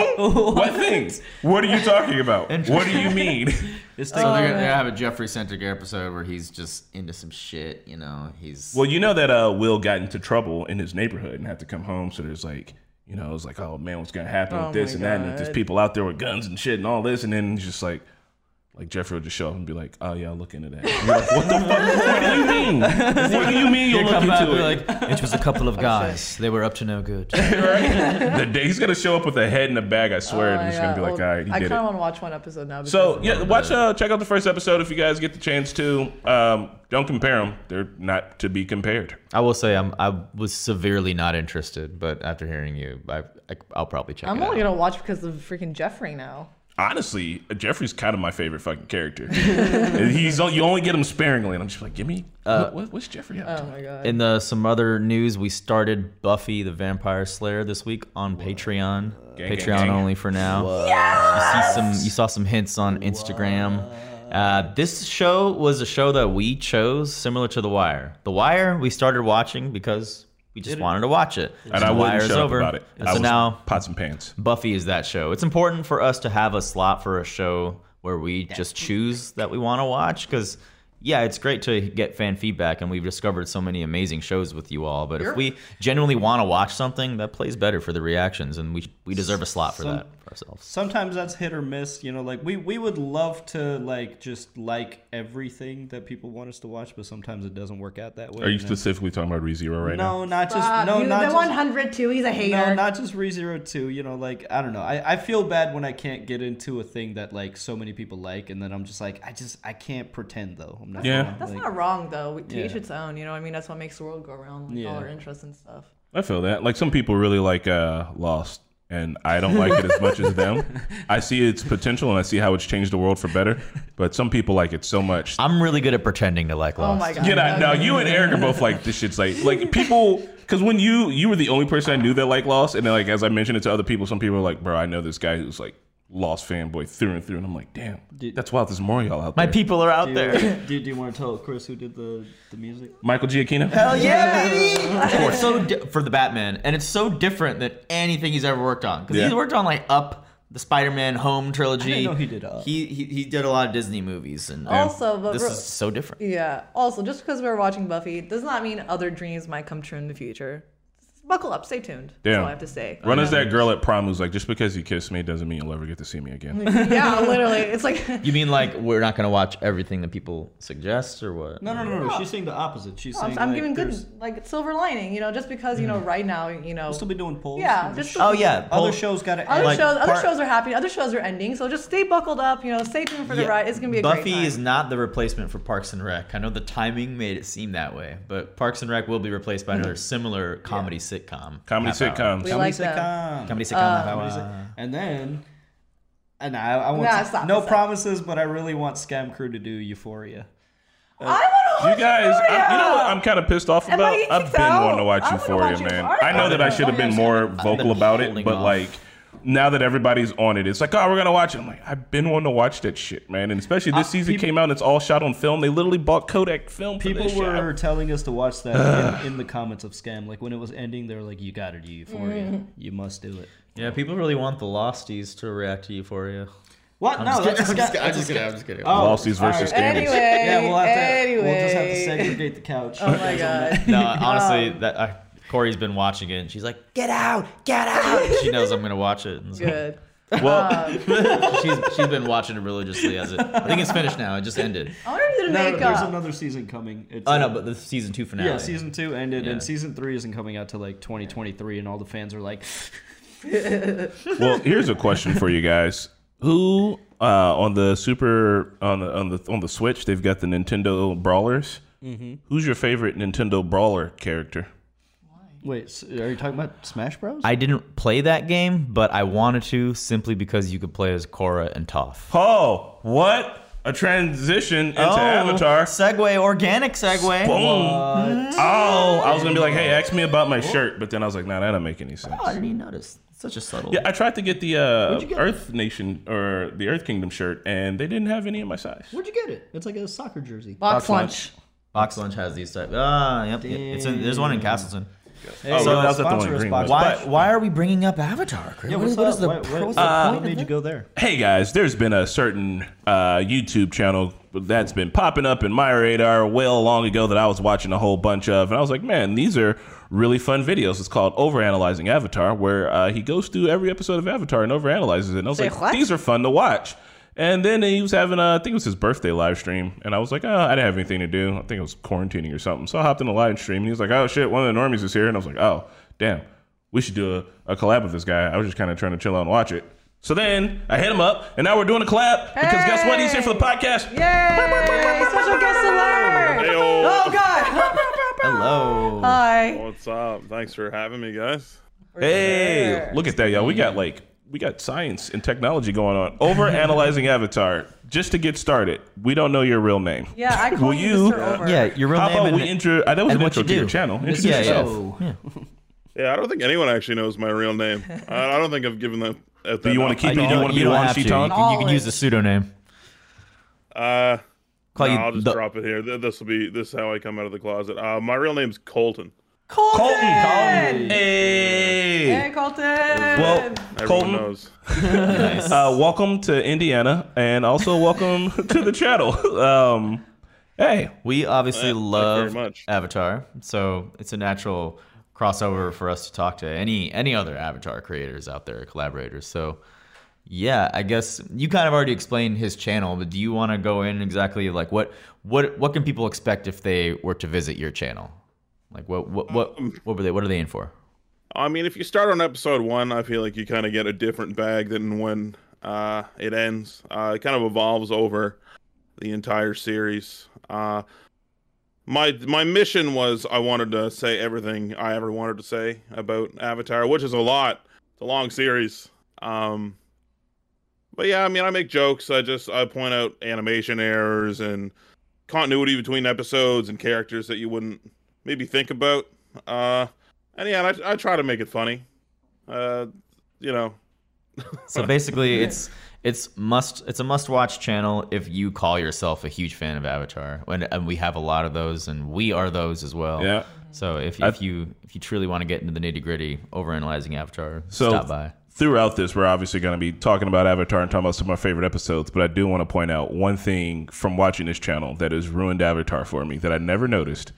Speaker 1: What thing? What are you talking about? What do you mean?
Speaker 3: It's
Speaker 6: So
Speaker 3: taking
Speaker 6: they're
Speaker 2: Oh,
Speaker 6: gonna have a Jeffrey centric episode where he's just into some shit, you know. He's
Speaker 1: well, you know that uh, Will got into trouble in his neighborhood and had to come home. So there's like, you know, it was like, oh man, what's gonna happen
Speaker 2: Oh
Speaker 1: with this
Speaker 2: my
Speaker 1: and that? And there's people out there with guns and shit and all this, and then he's just like. Like Jeffrey would just show up and be like, "Oh yeah, I'll look into that." Like, what the fuck? What do you mean? What do you mean you'll look into it?
Speaker 5: it was a couple of guys. They were up to no good.
Speaker 1: the day he's gonna show up with a head in a bag, I swear,
Speaker 2: Oh,
Speaker 1: and he's
Speaker 2: yeah.
Speaker 1: gonna be like,
Speaker 2: Well,
Speaker 1: "All right, he
Speaker 2: I
Speaker 1: did
Speaker 2: kind of want to watch one episode now.
Speaker 1: So
Speaker 2: because-
Speaker 1: yeah, watch uh, check out the first episode if you guys get the chance to. Um, don't compare them; they're not to be compared.
Speaker 5: I will say I'm I was severely not interested, but after hearing you, I, I I'll probably check
Speaker 2: I'm
Speaker 5: it
Speaker 2: only
Speaker 5: out.
Speaker 2: gonna watch because of freaking Jeffrey now.
Speaker 1: Honestly, Jeffrey's kind of my favorite fucking character. He's you only get him sparingly, and I'm just like, give me what, what, what's Jeffrey up to?
Speaker 2: Oh my god.
Speaker 5: In the some other news, we started Buffy the Vampire Slayer this week on Patreon.
Speaker 1: Gang, gang,
Speaker 5: Patreon
Speaker 1: gang.
Speaker 5: only for now. You see some you saw some hints on Instagram. Uh, this show was a show that we chose, similar to The Wire. The Wire we started watching because we just wanted to watch it.
Speaker 1: and
Speaker 5: The
Speaker 1: I wouldn't
Speaker 5: Wire's
Speaker 1: shut up
Speaker 5: over.
Speaker 1: about it.
Speaker 5: And
Speaker 1: I
Speaker 5: so
Speaker 1: was
Speaker 5: now
Speaker 1: pots and pans.
Speaker 5: Buffy is that show. It's important for us to have a slot for a show where we just choose that we want to watch because yeah, it's great to get fan feedback and we've discovered so many amazing shows with you all. But if we genuinely want to watch something, that plays better for the reactions and we we deserve a slot for
Speaker 3: Some-
Speaker 5: that for ourselves.
Speaker 3: Sometimes that's hit or miss. You know, like we we would love to like just like everything that people want us to watch, but sometimes it doesn't work out that way.
Speaker 1: Are you specifically talking about ReZero right now?
Speaker 3: No, not just
Speaker 2: Stop.
Speaker 3: no,
Speaker 2: You-
Speaker 3: not
Speaker 2: the
Speaker 3: just
Speaker 2: 102. He's a hater.
Speaker 3: No, not just ReZero 2. You know, like I don't know. I, I feel bad when I can't get into a thing that like so many people like, and then I'm just like, I just I can't pretend though. I'm not.
Speaker 1: Yeah.
Speaker 3: gonna,
Speaker 2: That's
Speaker 3: like-
Speaker 2: not wrong though. To each its own. You know what I mean? That's what makes the world go around. Like all
Speaker 3: Yeah.
Speaker 2: our interests and stuff.
Speaker 1: I feel that. Like some people really like uh, Lost, and I don't like it as much as them. I see its potential and I see how it's changed the world for better. But some people like it so much.
Speaker 5: I'm really good at pretending to like loss.
Speaker 2: Oh
Speaker 5: Lost.
Speaker 2: my god.
Speaker 1: Yeah, now, now you and Eric are both like this shit's like like people because when you you were the only person I knew that like Lost, and then like as I mentioned it to other people, some people are like, bro, I know this guy who's like Lost fanboy through and through, and I'm like, damn, that's wild. There's more y'all out
Speaker 5: My
Speaker 1: there.
Speaker 5: My people are out
Speaker 3: Do
Speaker 5: there.
Speaker 3: you, do, do you want to tell Chris who did the the music?
Speaker 1: Michael Giacchino.
Speaker 5: Hell yeah, baby! It's so di- for the Batman, and it's so different than anything he's ever worked on. Because
Speaker 1: Yeah.
Speaker 5: he's worked on like Up, the Spider-Man Home trilogy.
Speaker 3: I didn't know he did Up.
Speaker 5: He, he he did a lot of Disney movies, and
Speaker 2: Also, but
Speaker 5: this
Speaker 2: bro-
Speaker 5: is so different.
Speaker 2: Yeah. Also, just because we're watching Buffy does not mean other dreams might come true in the future. Just buckle up. Stay tuned. That's all I have to say.
Speaker 1: Run as that um, girl at prom who's like, just because you kissed me doesn't mean you'll ever get to see me again.
Speaker 2: yeah, literally. It's like
Speaker 5: You mean like we're not gonna watch everything that people suggest, or what?
Speaker 3: No, no, no, no. She's saying the opposite. She's
Speaker 2: I'm,
Speaker 3: saying
Speaker 2: I'm
Speaker 3: like,
Speaker 2: giving
Speaker 3: there's-
Speaker 2: good like silver lining. You know, just because you know mm. right now you know
Speaker 3: We'll still be doing polls.
Speaker 2: yeah,
Speaker 3: and
Speaker 2: just
Speaker 5: Oh yeah,
Speaker 3: other
Speaker 5: Paul-
Speaker 3: shows got to
Speaker 2: Other
Speaker 5: Like,
Speaker 2: shows, other
Speaker 5: part-
Speaker 2: shows are happy. Other shows are ending. So just stay buckled up. You know, stay tuned for the
Speaker 5: Yeah,
Speaker 2: ride. It's gonna be a
Speaker 5: Buffy
Speaker 2: great time.
Speaker 5: is not the replacement for Parks and Rec. I know the timing made it seem that way, but Parks and Rec will be replaced by mm-hmm. another similar comedy sitcom.
Speaker 1: Comedy
Speaker 5: half hour.
Speaker 1: sitcoms.
Speaker 2: We
Speaker 3: Comedy
Speaker 2: like that.
Speaker 3: sitcom.
Speaker 5: Comedy sitcom.
Speaker 2: Uh,
Speaker 5: half
Speaker 3: Comedy
Speaker 5: hour.
Speaker 3: sit- And then, and I, I want
Speaker 2: Nah,
Speaker 3: to-
Speaker 2: stop,
Speaker 3: no
Speaker 2: stop.
Speaker 3: promises, but I really want Scam Crew to do Euphoria.
Speaker 2: I want to
Speaker 1: You guys, I, you know what I'm kind of pissed off about? I've been
Speaker 2: out?
Speaker 1: wanting to watch Euphoria,
Speaker 2: watch
Speaker 1: man.
Speaker 2: Euphoria.
Speaker 1: I know that I should have been more vocal about it,
Speaker 4: holding
Speaker 1: but
Speaker 4: off.
Speaker 1: like now that everybody's on it, it's like, oh, we're gonna watch it. I'm like, I've been wanting to watch that shit, man. And especially this
Speaker 3: Uh,
Speaker 1: season
Speaker 3: people-
Speaker 1: came out and it's all shot on film. They literally bought Kodak film. For
Speaker 3: People
Speaker 1: this shit.
Speaker 3: were telling us to watch that in, in the comments of Scam. Like when it was ending, they were like, "You got to do Euphoria.
Speaker 2: Mm-hmm.
Speaker 3: You must do it."
Speaker 5: Yeah, people really want the Losties to react to Euphoria.
Speaker 3: What?
Speaker 5: I'm
Speaker 3: no,
Speaker 5: just
Speaker 3: that's a
Speaker 5: kidding,
Speaker 3: Scam.
Speaker 5: I'm just kidding, I'm just kidding.
Speaker 3: Oh,
Speaker 1: Losties versus
Speaker 3: all right.
Speaker 1: Scammies.
Speaker 2: Anyway,
Speaker 3: Yeah, we'll have to.
Speaker 2: anyway.
Speaker 3: We'll just have to segregate the couch.
Speaker 2: Oh my god.
Speaker 5: No, honestly, that uh, Corey's been watching it, and she's like, "Get out, get out!" she knows I'm gonna watch it. And so
Speaker 2: Good.
Speaker 1: well,
Speaker 5: she's she's been watching it religiously as it. I think it's finished now. It just ended.
Speaker 2: I wonder who did
Speaker 3: No,
Speaker 2: the
Speaker 3: there's
Speaker 2: makeup.
Speaker 3: another season coming. It's,
Speaker 5: Oh
Speaker 3: uh,
Speaker 5: no, but the season two finale.
Speaker 3: Yeah, season two ended,
Speaker 5: Yeah.
Speaker 3: and season three isn't coming out till like 2023, and all the fans are like,
Speaker 1: well, here's a question for you guys. Who uh, on the Super on the on the on the Switch? They've got the Nintendo Brawlers.
Speaker 3: Mm-hmm.
Speaker 1: Who's your favorite Nintendo Brawler character?
Speaker 3: "Wait, s- are you talking about Smash Bros?"
Speaker 5: I didn't play that game, but I wanted to simply because you could play as Korra and Toph.
Speaker 1: Oh, what a transition into Avatar!
Speaker 5: Segue, organic segue.
Speaker 1: Boom. Oh, I was gonna be like, hey, ask me about my shirt, but then I was like, nah, that don't make any sense.
Speaker 5: Oh, I didn't even notice. Such a subtle.
Speaker 1: Yeah, I tried to get the uh,
Speaker 3: get?
Speaker 1: Earth Nation or the Earth Kingdom shirt, and they didn't have any in my size.
Speaker 3: Where'd you get it? It's like a soccer jersey.
Speaker 2: Box
Speaker 1: Box
Speaker 2: lunch.
Speaker 5: Box Lunch has these type. Ah, yep. It's in, there's one in Castleton.
Speaker 3: Hey,
Speaker 1: Oh,
Speaker 3: so
Speaker 1: well, that was at the one
Speaker 3: sponsor
Speaker 1: in.
Speaker 3: Box
Speaker 5: Why?
Speaker 3: Lunch.
Speaker 5: Why are we bringing up Avatar? Chris?
Speaker 3: Yeah,
Speaker 5: what
Speaker 3: what's
Speaker 5: is, what
Speaker 3: up?
Speaker 5: is the,
Speaker 3: What- what-
Speaker 5: what's the
Speaker 3: uh,
Speaker 5: point of
Speaker 3: made you go there?
Speaker 1: Hey guys, there's been a certain uh, YouTube channel that's been popping up in my radar well long ago that I was watching a whole bunch of, and I was like, man, these are really fun videos. It's called Overanalyzing Avatar, where uh, he goes through every episode of Avatar and overanalyzes it. And I was
Speaker 2: Say
Speaker 1: like,
Speaker 2: what?
Speaker 1: these are fun to watch. And then he was having, a, I think it was his birthday live stream, and I was like, oh, I didn't have anything to do. I think it was quarantining or something. So I hopped in the live stream, and he was like, oh shit, one of the normies is here, and I was like, oh damn, we should do a, a collab with this guy. I was just kind of trying to chill out and watch it. So then I hit him up, and now we're doing a collab because guess what? He's here for the podcast.
Speaker 2: Yay! Special guest alert!
Speaker 7: Heyo.
Speaker 2: Oh god!
Speaker 5: Hello.
Speaker 2: Hi.
Speaker 7: What's up? Thanks for having me, guys.
Speaker 1: Hey,
Speaker 2: Sure.
Speaker 1: look at that, y'all. We got like we got science and technology going on. Over analyzing Avatar. Just to get started, we don't know your real name.
Speaker 2: Yeah, I call
Speaker 1: Will
Speaker 2: you
Speaker 1: you-
Speaker 2: Mr. Over.
Speaker 5: Yeah, your real
Speaker 1: How
Speaker 5: name
Speaker 1: about
Speaker 5: and
Speaker 1: we intro? Uh, that was
Speaker 5: and
Speaker 1: an intro
Speaker 5: you
Speaker 1: to your
Speaker 5: do.
Speaker 1: channel. Introduce
Speaker 5: Yeah, yeah.
Speaker 1: yourself.
Speaker 3: Oh,
Speaker 7: Yeah, I don't think anyone actually knows my real name. I, I don't think I've given that. At
Speaker 1: Do you want to keep it?
Speaker 5: you
Speaker 1: You want to be
Speaker 5: don't
Speaker 1: Wan
Speaker 5: have to. You
Speaker 1: Shiton?
Speaker 5: can, you can use the pseudonym.
Speaker 7: Uh, no, I'll just
Speaker 5: the-
Speaker 7: drop it here. This will be this is how I come out of the closet. Uh, my real name's Colton.
Speaker 2: Colton.
Speaker 1: Colton. Hey.
Speaker 2: Hey, Colton.
Speaker 1: Well,
Speaker 7: Everyone
Speaker 1: Colton,
Speaker 7: knows.
Speaker 1: uh, welcome to Indiana, and also welcome to the channel. Um, hey,
Speaker 5: We obviously
Speaker 7: Uh,
Speaker 5: love
Speaker 7: much.
Speaker 5: Avatar, so it's a natural crossover for us to talk to any any other Avatar creators out there, collaborators. So, yeah, I guess you kind of already explained his channel, but do you want to go in exactly like what what what can people expect if they were to visit your channel? Like what what what
Speaker 7: Um,
Speaker 5: what were they what are they in for?
Speaker 7: I mean, if you start on episode one, I feel like you kind of get a different bag than when uh, it ends. Uh, it kind of evolves over the entire series. Uh, my my mission was I wanted to say everything I ever wanted to say about Avatar, which is a lot. It's a long series. Um, but yeah, I mean, I make jokes. I just I point out animation errors and continuity between episodes and characters that you wouldn't maybe think about. Uh, and yeah, I, I try to make it funny. Uh, you know,
Speaker 5: So basically, it's it's must it's a must watch channel if you call yourself a huge fan of Avatar. When and we have a lot of those, and we are those as well.
Speaker 1: Yeah.
Speaker 5: So if if you if you truly want to get into the nitty gritty over analyzing Avatar,
Speaker 1: So
Speaker 5: stop by.
Speaker 1: throughout this, we're obviously going to be talking about Avatar and talking about some of my favorite episodes. But I do want to point out one thing from watching this channel that has ruined Avatar for me that I never noticed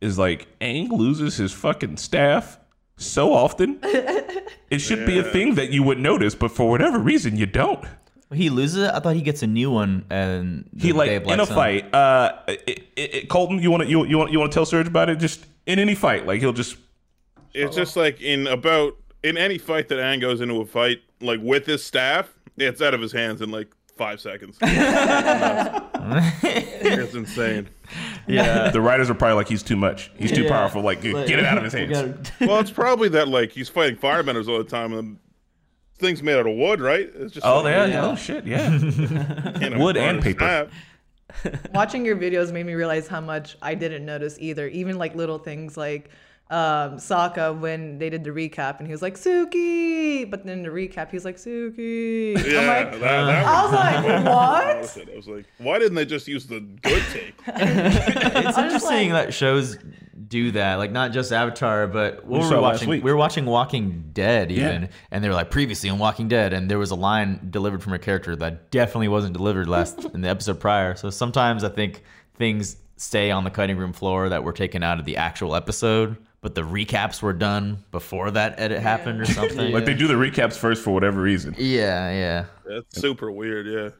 Speaker 1: is like Aang loses his fucking staff so often. it should be a thing that you would notice, but for whatever reason, you don't.
Speaker 5: He loses it. I thought he gets a new one, and the
Speaker 1: He like
Speaker 5: Day of
Speaker 1: in a
Speaker 5: Sun.
Speaker 1: fight. Uh, it, it, it- Colton, you want to you you want you want to tell Serge about it? Just in any fight, like he'll just
Speaker 7: it's just like in about in any fight that Aang goes into a fight like with his staff, it's out of his hands in like five seconds. it's insane.
Speaker 5: Yeah.
Speaker 1: the writers are probably like he's too much. He's too
Speaker 3: Yeah.
Speaker 1: powerful. Like get it out of his
Speaker 3: We
Speaker 1: hands.
Speaker 3: gotta-
Speaker 7: Well, it's probably that like he's fighting firebenders all the time, and things made out of wood, right? It's just
Speaker 1: Oh,
Speaker 7: like,
Speaker 1: yeah.
Speaker 3: Yeah.
Speaker 1: Oh shit. Yeah.
Speaker 7: can't
Speaker 1: wood and paper.
Speaker 7: snap.
Speaker 2: watching your videos made me realize how much I didn't notice either. Even like little things like um, Sokka when they did the recap and he was like Suki, but then in the recap he was like Suki.
Speaker 7: Yeah,
Speaker 2: I'm like,
Speaker 7: that, that
Speaker 2: I was like,
Speaker 7: I
Speaker 2: what?
Speaker 7: I was like, why didn't they just use the good take?
Speaker 5: It's interesting
Speaker 2: like-
Speaker 5: that shows do that, like not just Avatar, but what
Speaker 1: We
Speaker 5: were we watching? We were watching Walking Dead,
Speaker 1: Yeah.
Speaker 5: even, and they were like previously on Walking Dead, and there was a line delivered from a character that definitely wasn't delivered last in the episode prior. So sometimes I think things stay on the cutting room floor that were taken out of the actual episode, but the recaps were done before that edit happened or something.
Speaker 1: Like they do the recaps first for whatever reason.
Speaker 5: yeah, yeah.
Speaker 7: That's super weird. Yeah.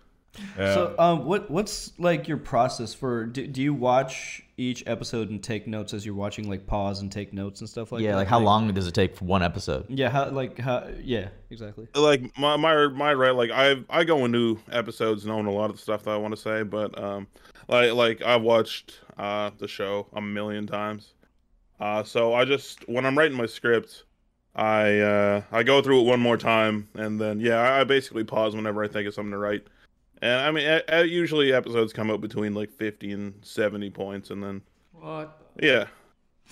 Speaker 1: Yeah.
Speaker 3: So, um, what what's like your process for? Do, do you watch each episode and take notes as you're watching, like pause and take notes and stuff like
Speaker 5: yeah,
Speaker 3: that?
Speaker 5: Yeah, like how long does it take for one episode?
Speaker 3: Yeah, how like how? Yeah, exactly.
Speaker 7: like my my my right like I I go into episodes knowing a lot of the stuff that I want to say, but um like like I've watched uh the show a million times. Uh so I just when I'm writing my script, I uh I go through it one more time and then yeah, I, I basically pause whenever I think of something to write. And I mean a, a- usually episodes come up between like 50 and 70 points and then
Speaker 2: What?
Speaker 7: yeah.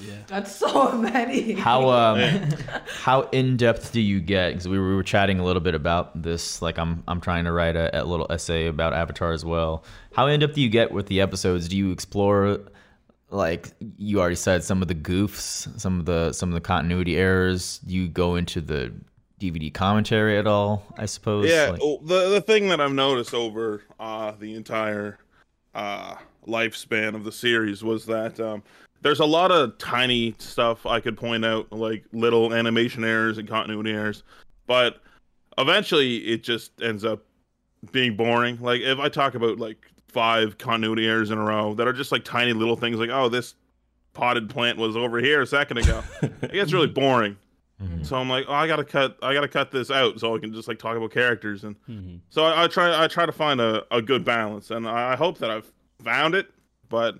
Speaker 7: Yeah.
Speaker 2: That's so many.
Speaker 5: How um how in depth do you get? Because we were, we were chatting a little bit about this. Like I'm I'm trying to write a, a little essay about Avatar as well. How in depth do you get with the episodes? Do you explore like you already said some of the goofs, some of the some of the continuity errors? You go into the DVD commentary at all? I suppose.
Speaker 7: Yeah,
Speaker 5: Like-
Speaker 7: well, the the thing that I've noticed over uh, the entire uh, lifespan of the series was that um, there's a lot of tiny stuff I could point out, like little animation errors and continuity errors, but eventually it just ends up being boring. Like if I talk about like five continuity errors in a row that are just like tiny little things, like oh this potted plant was over here a second ago, it gets really boring. Mm-hmm. So I'm like, oh, I gotta cut, I gotta cut this out so I can just like talk about characters, and mm-hmm. so I, I try, I try to find a, a good balance, and I, I hope that I've found it, but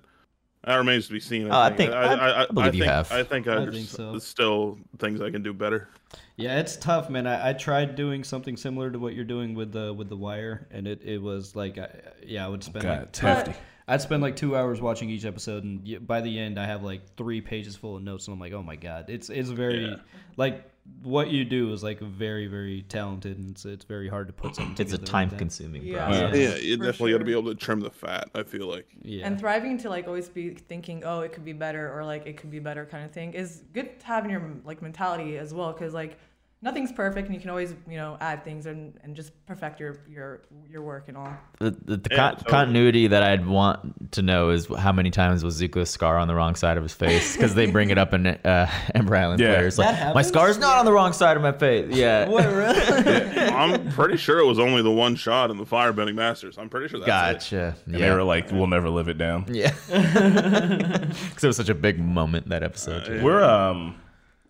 Speaker 7: that remains to be seen.
Speaker 5: Oh, I uh, think- I- I believe you
Speaker 7: think,
Speaker 5: have.
Speaker 7: I think
Speaker 3: I
Speaker 7: there's
Speaker 3: think so.
Speaker 7: still things I can do better.
Speaker 3: Yeah, it's tough, man. I, I tried doing something similar to what you're doing with the with the wire, and it, it was like, I, yeah, I would spend
Speaker 1: God,
Speaker 3: like
Speaker 1: it's hefty.
Speaker 3: I'd spend like two hours watching each episode, and by the end, I have like three pages full of notes, and I'm like, oh my god, it's it's very
Speaker 7: Yeah.
Speaker 3: like what you do is like very very talented, and it's it's very hard to put something.
Speaker 5: it's a
Speaker 3: together like
Speaker 5: time consuming
Speaker 2: Yeah.
Speaker 5: process.
Speaker 7: Yeah, you
Speaker 2: For
Speaker 7: definitely got to be able to trim the fat. I feel like.
Speaker 3: Yeah,
Speaker 2: And thriving to like always be thinking, oh, it could be better, or like it could be better, kind of thing, is good to have in your like mentality as well, because like nothing's perfect, and you can always you know add things and, and just perfect your your your work and all.
Speaker 5: The, the, the
Speaker 7: Yeah,
Speaker 5: con-
Speaker 7: totally.
Speaker 5: continuity that I'd want to know is how many times was Zuko's scar on the wrong side of his face? Because they bring it up in uh, Ember Island
Speaker 1: Yeah.
Speaker 5: players. Like, my
Speaker 3: happens?
Speaker 5: scar's not on the wrong side of my face. Yeah.
Speaker 3: What really?
Speaker 7: I'm pretty sure it was only the one shot in the Firebending Masters. I'm pretty sure that's it.
Speaker 5: Gotcha.
Speaker 1: And they were like, "We'll never live it down."
Speaker 5: Yeah. Because it was such a big moment that episode. too.
Speaker 1: We're um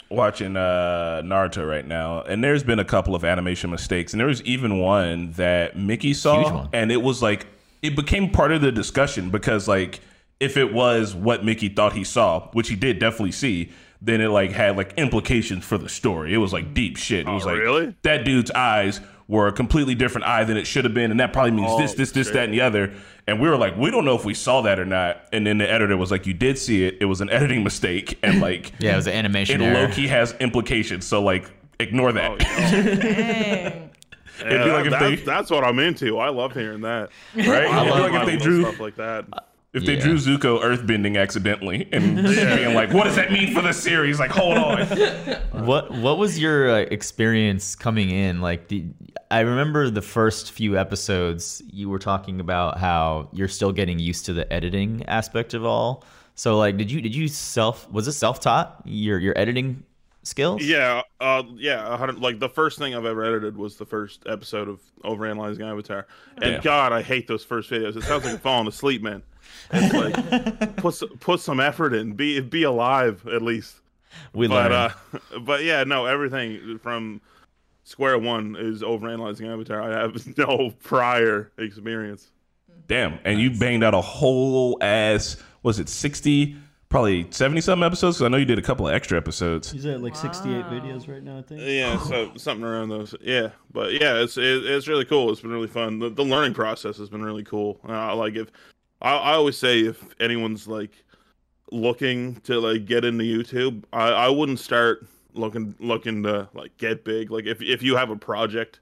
Speaker 1: watching uh Naruto right now, and there's been a couple of animation mistakes, and there was even one that Mickey saw, and it was like it became part of the discussion because like if it was what Mickey thought he saw, which he did definitely see, then it like had like implications for the story. It was like deep shit. It was like
Speaker 7: really?
Speaker 1: that dude's eyes were a completely different eye than it should have been, and that probably means this,
Speaker 7: Oh,
Speaker 1: this, this,
Speaker 7: shit.
Speaker 1: that, and the other. And we were like, we don't know if we saw that or not. And then the editor was like, you did see it. It was an editing mistake, and like,
Speaker 5: Yeah, it was an animation
Speaker 1: it
Speaker 5: error.
Speaker 1: low key has implications. So like, ignore that.
Speaker 7: Oh, yeah.
Speaker 2: Dang.
Speaker 1: It'd be like if
Speaker 7: that's,
Speaker 1: they-
Speaker 7: that's what I'm into. I love hearing that.
Speaker 1: right?
Speaker 7: I
Speaker 1: It'd
Speaker 7: love
Speaker 1: like if they
Speaker 7: little
Speaker 1: drew
Speaker 7: stuff like that.
Speaker 1: If they
Speaker 5: Yeah.
Speaker 1: drew Zuko earthbending accidentally and being like, what does that mean for the series? Like, hold on.
Speaker 5: What What was your uh, experience coming in? Like, did, I remember the first few episodes. You were talking about how you're still getting used to the editing aspect of all. So, like, did you did you self was it self taught your your editing skills?
Speaker 7: Yeah, uh, yeah. a hundred- Like the first thing I've ever edited was the first episode of Overanalyzing Avatar, and
Speaker 1: Yeah.
Speaker 7: God, I hate those first videos. It sounds like I'm falling asleep, man. It's like put put some effort in, be be alive at least.
Speaker 5: we
Speaker 7: But uh, but yeah, no, everything from square one is Overanalyzing Avatar. I have no prior experience.
Speaker 1: Damn. And you banged out a whole ass, was it 60, probably 70 something episodes? Because I know you did a couple of extra episodes.
Speaker 3: He's at like 68 videos right now, I think.
Speaker 7: Yeah, so something around those. Yeah, but yeah, it's it, it's really cool. It's been really fun. The, the learning process has been really cool. Uh, like if I, I always say if anyone's like looking to like get into YouTube, I, I wouldn't start looking looking to like get big. Like if if you have a project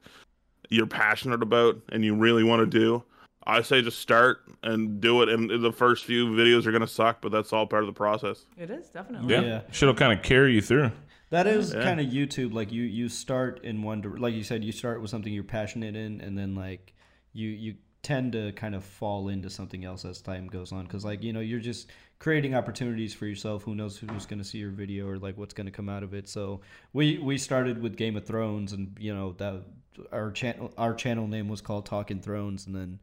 Speaker 7: you're passionate about and you really want to do, I say just start and do it. And the first few videos are gonna suck, but that's all part of the process.
Speaker 2: It is definitely.
Speaker 1: Yeah,
Speaker 3: Yeah.
Speaker 1: shit'll kind of carry you through.
Speaker 3: That is
Speaker 7: Yeah.
Speaker 3: kind of YouTube. Like you, you start in one, dir- like you said, you start with something you're passionate in, and then like you, you tend to kind of fall into something else as time goes on. Because like you know, you're just creating opportunities for yourself. Who knows who's going to see your video or like what's going to come out of it. So we we started with Game of Thrones, and you know that our channel our channel name was called Talking Thrones, and then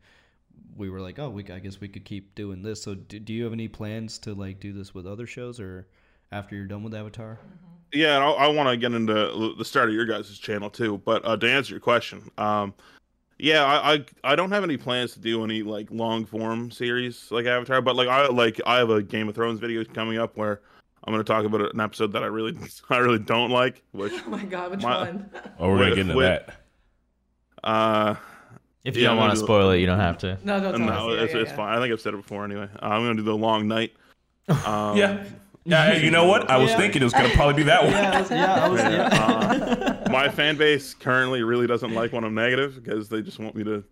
Speaker 3: we were like, oh, we I guess we could keep doing this. So do, do you have any plans to like do this with other shows or after you're done with Avatar?
Speaker 7: Yeah, and I, I want to get into the start of your guys' channel too. But uh, to answer your question, um, yeah, I, I I don't have any plans to do any like long form series like Avatar. But like I like I have a Game of Thrones video coming up where I'm going to talk about an episode that I really I really don't like, which
Speaker 2: Oh my god, which
Speaker 7: My-
Speaker 2: one?
Speaker 1: Oh, we're gonna get into
Speaker 7: with-
Speaker 1: that.
Speaker 7: uh
Speaker 5: If you
Speaker 7: Yeah,
Speaker 5: don't want
Speaker 7: gonna
Speaker 5: to
Speaker 7: do-
Speaker 5: spoil it, you don't have to.
Speaker 2: No, don't tell
Speaker 7: no,
Speaker 2: us.
Speaker 7: It's,
Speaker 2: yeah,
Speaker 7: it's
Speaker 2: yeah.
Speaker 7: fine. I think I've said it before anyway. Uh, I'm going to do the Long Night. Um,
Speaker 1: Yeah. Yeah, you know what? I was
Speaker 3: Yeah.
Speaker 1: thinking it was gonna probably be that one.
Speaker 3: Yeah, was, yeah, was, yeah.
Speaker 7: uh, my fan base currently really doesn't like when I'm negative because they just want me to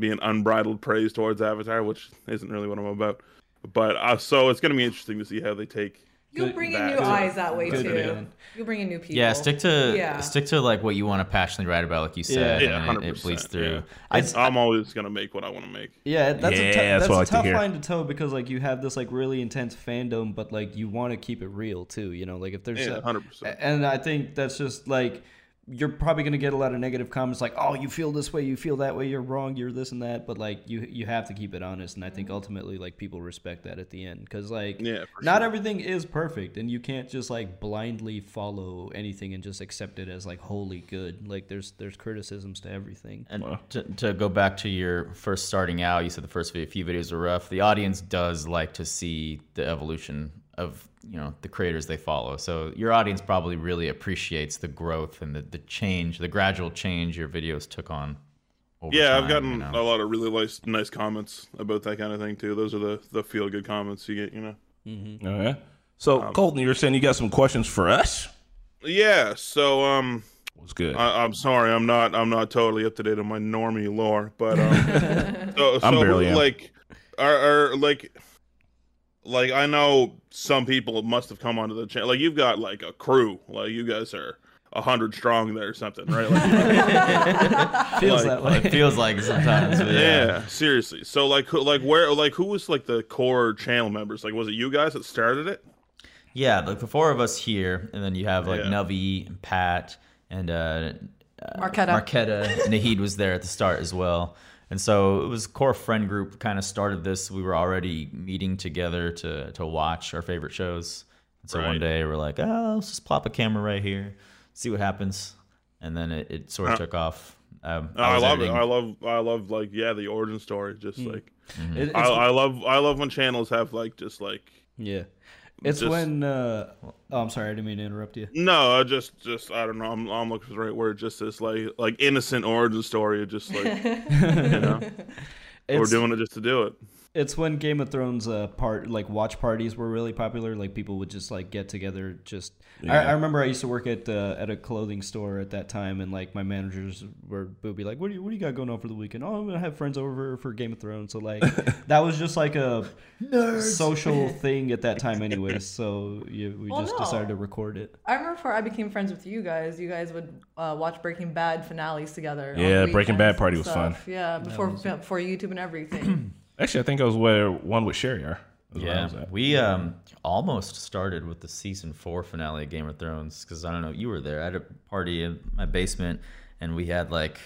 Speaker 7: be an unbridled praise towards Avatar, which isn't really what I'm about. But uh, so it's going to be interesting to see how they take.
Speaker 2: You'll
Speaker 3: Good-
Speaker 2: bring in new
Speaker 7: good-
Speaker 2: eyes that way too.
Speaker 3: man.
Speaker 2: You'll bring in new people.
Speaker 5: Yeah, stick to
Speaker 2: Yeah.
Speaker 5: stick to like what you want to passionately write about, like you said,
Speaker 7: Yeah,
Speaker 5: and it, it
Speaker 7: 100%,
Speaker 5: bleeds through.
Speaker 7: yeah.
Speaker 5: I,
Speaker 7: I'm always going to make what I want to make.
Speaker 3: Yeah, that's
Speaker 1: Yeah,
Speaker 3: tou-
Speaker 1: that's
Speaker 3: that's
Speaker 1: what I
Speaker 3: a
Speaker 1: like to
Speaker 3: tough
Speaker 1: hear.
Speaker 3: line to toe because like you have this like really intense fandom, but like you want to keep it real too. You know, like if there's
Speaker 7: Yeah, 100%.
Speaker 3: and I think that's just like you're probably gonna get a lot of negative comments like, oh, you feel this way, you feel that way, you're wrong, you're this and that. But like you you have to keep it honest, and I think mm-hmm. ultimately like people respect that at the end because like
Speaker 7: Yeah,
Speaker 3: not
Speaker 7: sure.
Speaker 3: everything is perfect, and you can't just like blindly follow anything and just accept it as like wholly good. Like there's there's criticisms to everything.
Speaker 5: And to, to go back to your first starting out, you said the first few videos were rough. The audience does like to see the evolution of you know the creators they follow. So your audience probably really appreciates the growth and the, the change, the gradual change your videos took on. Over
Speaker 7: Yeah,
Speaker 5: time,
Speaker 7: I've gotten
Speaker 5: you know.
Speaker 7: a lot of really nice, nice comments about that kind of thing too. Those are the, the feel good comments you get, you know.
Speaker 1: Oh, yeah. So, Colton, you were saying you got some questions for us?
Speaker 7: Yeah, so um,
Speaker 1: What's good?
Speaker 7: I, I'm sorry, I'm not I'm not totally up to date on my normie lore, but um, so, so
Speaker 1: I'm barely
Speaker 7: like are, are like like I know some people must have come onto the channel. Like you've got like a crew, like you guys are a hundred strong there or something, right? Like,
Speaker 3: Feels
Speaker 7: Like-
Speaker 3: that way.
Speaker 5: it feels like sometimes.
Speaker 7: Yeah.
Speaker 5: yeah.
Speaker 7: seriously. So like who like where like who was like the core channel members? Like was it you guys that started it?
Speaker 5: Yeah, like the four of us here, and then you have like
Speaker 7: Yeah.
Speaker 5: Navi, and Pat, and uh,
Speaker 2: Marquetta.
Speaker 5: Marquetta. Nahid was there at the start as well. And so it was core friend group kind of started this. We were already meeting together to to watch our favorite shows. And so one day we're like, oh, let's just plop a camera right here, see what happens. And then it, it sort of
Speaker 7: Uh,
Speaker 5: took off. Um,
Speaker 7: I,
Speaker 5: was
Speaker 7: love it. I love I love like yeah the origin story. Just like
Speaker 3: It- it's,
Speaker 7: I, I love I love when channels have like just like
Speaker 3: yeah, it's
Speaker 7: just-
Speaker 3: when. Uh, oh, I'm sorry, I didn't mean to interrupt you.
Speaker 7: no I just just I don't know I'm I'm looking for the right word. Just this like like innocent origin story. Just like you know we're doing it just to do it.
Speaker 3: It's when Game of Thrones uh, part like watch parties were really popular. Like people would just like get together. Just I, I remember I used to work at uh, at a clothing store at that time, and like my managers were would be like, "What do you what do you got going on for the weekend?" Oh, I'm gonna have friends over for Game of Thrones. So like that was just like a social thing at that time, anyways. So you, we
Speaker 2: Well,
Speaker 3: just
Speaker 2: no.
Speaker 3: decided to record it.
Speaker 2: I remember before I became friends with you guys, you guys would uh, watch Breaking Bad finales together.
Speaker 1: Yeah, Breaking Bad party was fun.
Speaker 2: Yeah, before before YouTube and everything.
Speaker 1: Actually, I think I was where one with Sherry are. is where I
Speaker 5: Yeah, we um almost started with the season four finale of Game of Thrones because I don't know you were there. I had a party in my basement, and we had like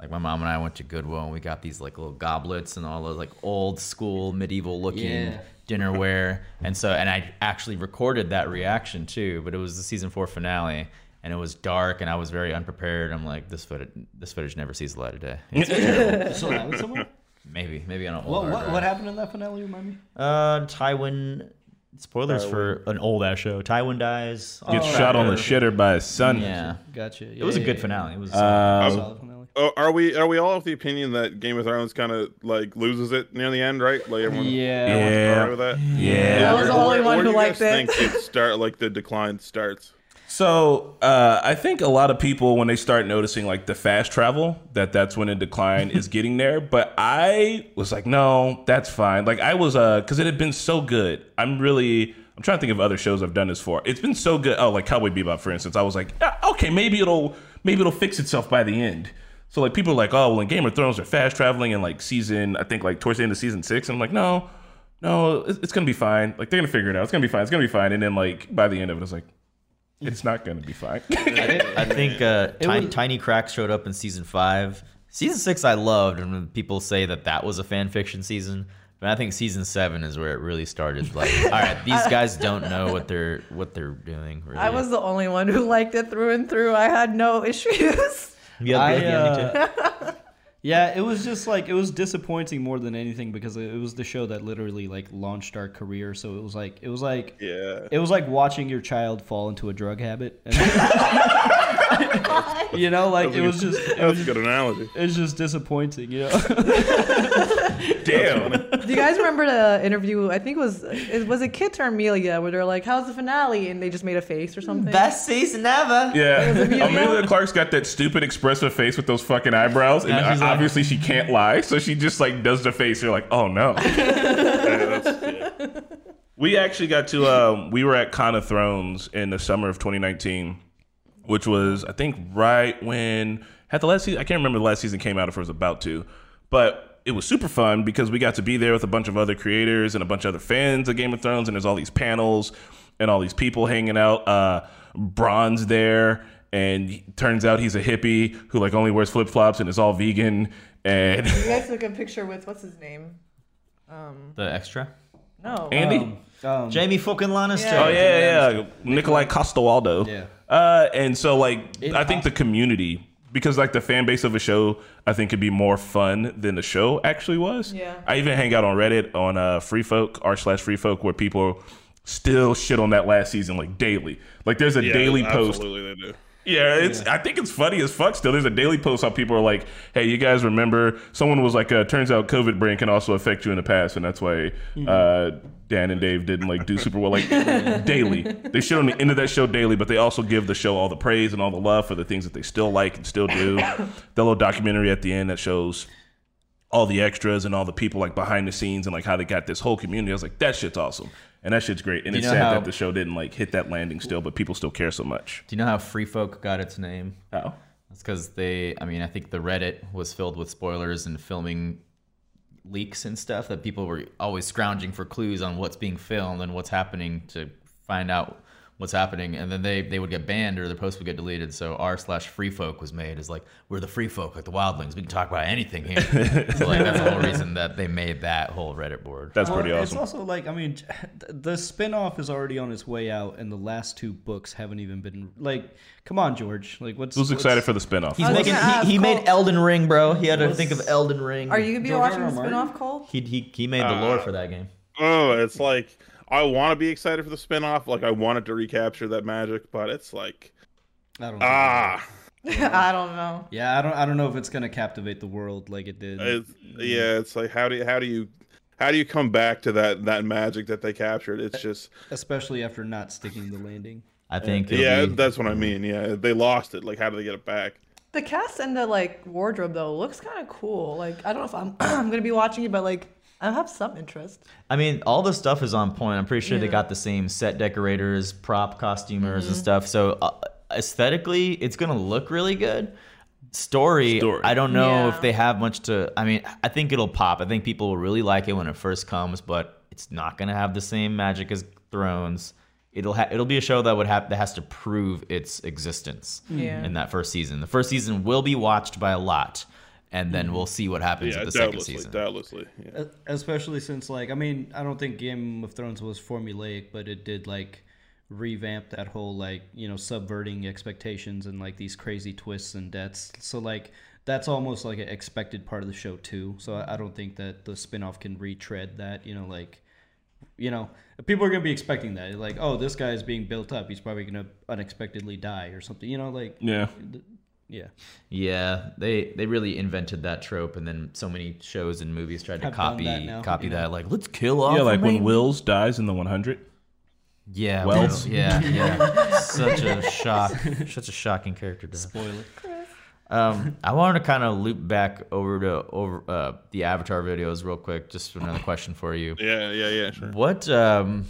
Speaker 5: like my mom and I went to Goodwill and we got these like little goblets and all those like old school medieval looking
Speaker 3: Yeah.
Speaker 5: dinnerware, and so and I actually recorded that reaction too. But it was the season four finale. And it was dark, and I was very unprepared. I'm like, this footage, this footage never sees the light of day. It's
Speaker 3: So that was someone.
Speaker 5: Maybe, maybe on an old
Speaker 3: What what, what happened in that finale? Remind me.
Speaker 5: Uh, Tywin Spoilers for an old ass show. Tywin dies.
Speaker 1: Gets
Speaker 3: Oh,
Speaker 1: shot on the shitter by his son.
Speaker 5: Yeah,
Speaker 3: Gotcha.
Speaker 5: it was a good finale. It was. uh,
Speaker 3: Solid finale.
Speaker 7: Oh, are we are we all of the opinion that Game of Thrones kind of like loses it near the end, right? Like everyone,
Speaker 3: Yeah.
Speaker 7: everyone's
Speaker 1: Yeah.
Speaker 7: with that.
Speaker 1: Yeah.
Speaker 2: I was the only
Speaker 7: Where-
Speaker 2: one
Speaker 7: where
Speaker 2: who
Speaker 7: do you
Speaker 2: liked
Speaker 7: guys
Speaker 2: it.
Speaker 7: Think it start like the decline starts.
Speaker 1: So uh, I think a lot of people, when they start noticing like the fast travel, that that's when a decline is getting there. But I was like, no, that's fine. Like I was, uh, because it had been so good. I'm really, I'm trying to think of other shows I've done this for. It's been so good. Oh, like Cowboy Bebop, for instance. I was like, "Ah, okay, maybe it'll, maybe it'll fix itself by the end. So like people are like, oh, well, in Game of Thrones, they're fast traveling in like season, I think like towards the end of season six. And I'm like, no, no, it's, it's gonna be fine. Like they're gonna figure it out. It's gonna be fine. It's gonna be fine. And then like by the end of it, I was like, it's not gonna be fine.
Speaker 5: I think uh, Tiny,
Speaker 3: was-
Speaker 5: Tiny Cracks showed up in season five. Season six, I loved, and people say that that was a fan fiction season. But I think season seven is where it really started. Like, all right, these guys don't know what they're what they're doing. Really.
Speaker 2: I was the only one who liked it through and through. I had no issues.
Speaker 5: Yeah,
Speaker 3: I,
Speaker 5: yeah, me too.
Speaker 3: uh, yeah, it was just like it was disappointing more than anything because it was the show that literally like launched our career. So it was like it was like
Speaker 7: Yeah.
Speaker 3: it was like watching your child fall into a drug habit. And- you know, like it was just it was
Speaker 7: good analogy.
Speaker 3: it was just disappointing. You know,
Speaker 1: Damn.
Speaker 2: Do you guys remember the interview? I think it was it was it Kit or Emilia where they're like, "How's the finale?" and they just made a face or something.
Speaker 5: Best season ever.
Speaker 1: Yeah,
Speaker 2: Emilia?
Speaker 1: Emilia Clarke's got that stupid expressive face with those fucking eyebrows, and
Speaker 5: Yeah, she's like-
Speaker 1: obviously she can't lie, so she just like does the face. You're like, oh no.
Speaker 7: Yeah, yeah.
Speaker 1: we actually got to. Um, we were at Con of Thrones in the summer of 2019, which was I think right when had the last season. I can't remember the last season came out if it was about to, but it was super fun because we got to be there with a bunch of other creators and a bunch of other fans of Game of Thrones, and there's all these panels and all these people hanging out. Uh, Bron's there, and he- turns out he's a hippie who like only wears flip flops and is all vegan. And
Speaker 2: You guys took a picture with what's his name?
Speaker 5: The extra.
Speaker 2: No.
Speaker 1: Andy.
Speaker 3: um,
Speaker 5: Jamie fucking Lannister.
Speaker 2: Yeah.
Speaker 1: Oh yeah, yeah, Nikolaj Coster-Waldau.
Speaker 3: Yeah.
Speaker 1: Uh, and so like
Speaker 3: It-
Speaker 1: I think the community because like the fan base of a show I think could be more fun than the show actually was.
Speaker 2: Yeah.
Speaker 1: I even hang out on Reddit on uh Free Folk r slash Free Folk where people still shit on that last season like daily. Like there's a
Speaker 7: Yeah,
Speaker 1: daily post
Speaker 7: Absolutely, they do.
Speaker 1: yeah, it's. I think it's funny as fuck. Still, there's a daily post how people are like, "Hey, you guys remember?" Someone was like, uh, "Turns out COVID brain can also affect you in the past, and that's why uh, Dan and Dave didn't like do super well." Like daily, they shit on the end of that show daily, but they also give the show all the praise and all the love for the things that they still like and still do. the little documentary at the end that shows all the extras and all the people like behind the scenes and like how they got this whole community. I was like, that shit's awesome. And that shit's great. And
Speaker 5: Do you
Speaker 1: it's
Speaker 5: know
Speaker 1: sad
Speaker 5: how-
Speaker 1: that the show didn't like hit that landing still, but people still care so much.
Speaker 5: Do you know how Free Folk got its name?
Speaker 1: Oh.
Speaker 5: That's because they, I mean, I think the Reddit was filled with spoilers and filming leaks and stuff that people were always scrounging for clues on what's being filmed and what's happening to find out what's happening. And then they, they would get banned or their posts would get deleted. So r slash free folk was made as like, we're the free folk, like the wildlings. We can talk about anything here. so like that's the whole reason that they made that whole Reddit board.
Speaker 1: That's
Speaker 3: Well,
Speaker 1: pretty
Speaker 3: uh,
Speaker 1: It's
Speaker 3: also like I mean, the spin-off is already on its way out, and the last two books haven't even been like. Come on, George. Like, what's
Speaker 1: Who's excited for the spinoff?
Speaker 5: He's making, he, he made
Speaker 2: Cole-
Speaker 5: Elden Ring, bro. He had to think of Elden Ring.
Speaker 2: Are you gonna be
Speaker 3: George
Speaker 2: watching
Speaker 3: R.
Speaker 2: the
Speaker 3: R.
Speaker 2: spin-off, Cole?
Speaker 5: He, he, he made the lore uh, for that game.
Speaker 7: Oh, it's like I want to be excited for the spinoff. Like I wanted to recapture that magic, but it's like
Speaker 3: I don't know.
Speaker 7: ah,
Speaker 2: I don't know.
Speaker 3: Yeah, I don't. I don't know if it's gonna captivate the world like it did.
Speaker 7: it's, yeah. It's like how do you, how do you how do you come back to that that magic that they captured? It's just
Speaker 3: especially after not sticking the landing.
Speaker 5: I think. it'll
Speaker 7: yeah,
Speaker 5: be-
Speaker 7: that's what I mean. Yeah, they lost it. Like how do they get it back?
Speaker 2: The cast and the like wardrobe though looks kind of cool. Like I don't know if I'm I'm gonna be watching it, but like I have some interest.
Speaker 5: I mean, all the stuff is on point. I'm pretty sure they got the same set decorators, prop costumers,
Speaker 2: Mm-hmm.
Speaker 5: and stuff. So uh, aesthetically, it's gonna look really good. Story,
Speaker 1: Story.
Speaker 5: I don't know
Speaker 2: Yeah.
Speaker 5: if they have much to. I mean, I think it'll pop. I think people will really like it when it first comes, but it's not gonna have the same magic as Thrones. It'll ha- it'll be a show that would have that has to prove its existence
Speaker 2: Yeah.
Speaker 5: in that first season. The first season will be watched by a lot, and then
Speaker 2: Mm-hmm.
Speaker 5: we'll see what happens
Speaker 7: Yeah,
Speaker 5: with the second season.
Speaker 7: doubtlessly. Yeah.
Speaker 3: Especially since, like, I mean, I don't think Game of Thrones was formulaic, but it did like revamp that whole like you know subverting expectations and like these crazy twists and deaths. So like that's almost like an expected part of the show too. So I I don't think that the spinoff can retread that. You know, like you know, people are gonna be expecting that. Like, oh, this guy is being built up. He's probably gonna unexpectedly die or something. You know, like
Speaker 1: Yeah.
Speaker 3: Yeah.
Speaker 5: Yeah, they they really invented that trope, and then so many shows and movies tried to
Speaker 3: Have done
Speaker 5: copy
Speaker 3: that now,
Speaker 5: copy
Speaker 3: you know?
Speaker 5: that. Like, let's kill off.
Speaker 1: Yeah,
Speaker 5: a
Speaker 1: like when
Speaker 5: main-
Speaker 1: Wills dies in the 100.
Speaker 5: Yeah,
Speaker 1: Wells.
Speaker 5: Will, yeah, yeah. Such a shock, such a shocking character death.
Speaker 3: Spoiler.
Speaker 5: Um, I wanted to kind of loop back over to over uh, the Avatar videos real quick. Just another question for you.
Speaker 7: Yeah, yeah, yeah, sure.
Speaker 5: What um,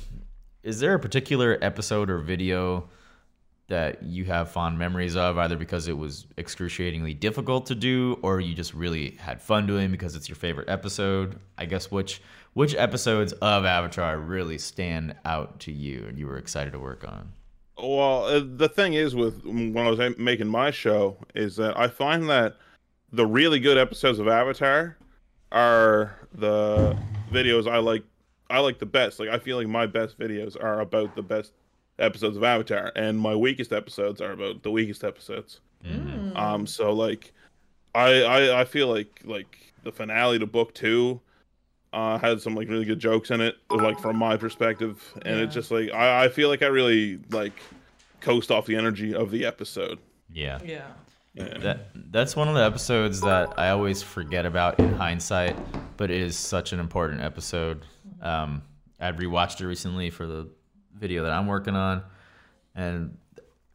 Speaker 5: is there a particular episode or video that you have fond memories of, either because it was excruciatingly difficult to do, or you just really had fun doing because it's your favorite episode? I guess which which episodes of Avatar really stand out to you and you were excited to work on?
Speaker 7: Well, uh, the thing is with when I was ma- making my show is that I find that the really good episodes of Avatar are the videos I like. I like the best. Like I feel like my best videos are about the best episodes of Avatar, and my weakest episodes are about the weakest episodes. Um, so like, I, I I feel like like the finale to book two uh had some like really good jokes in it, like from my perspective, and
Speaker 2: Yeah.
Speaker 7: it's just like I I feel like I really like coast off the energy of the episode.
Speaker 5: Yeah.
Speaker 2: Yeah.
Speaker 5: That that's one of the episodes that I always forget about in hindsight, but it is such an important episode. Um, I rewatched it recently for the video that I'm working on, and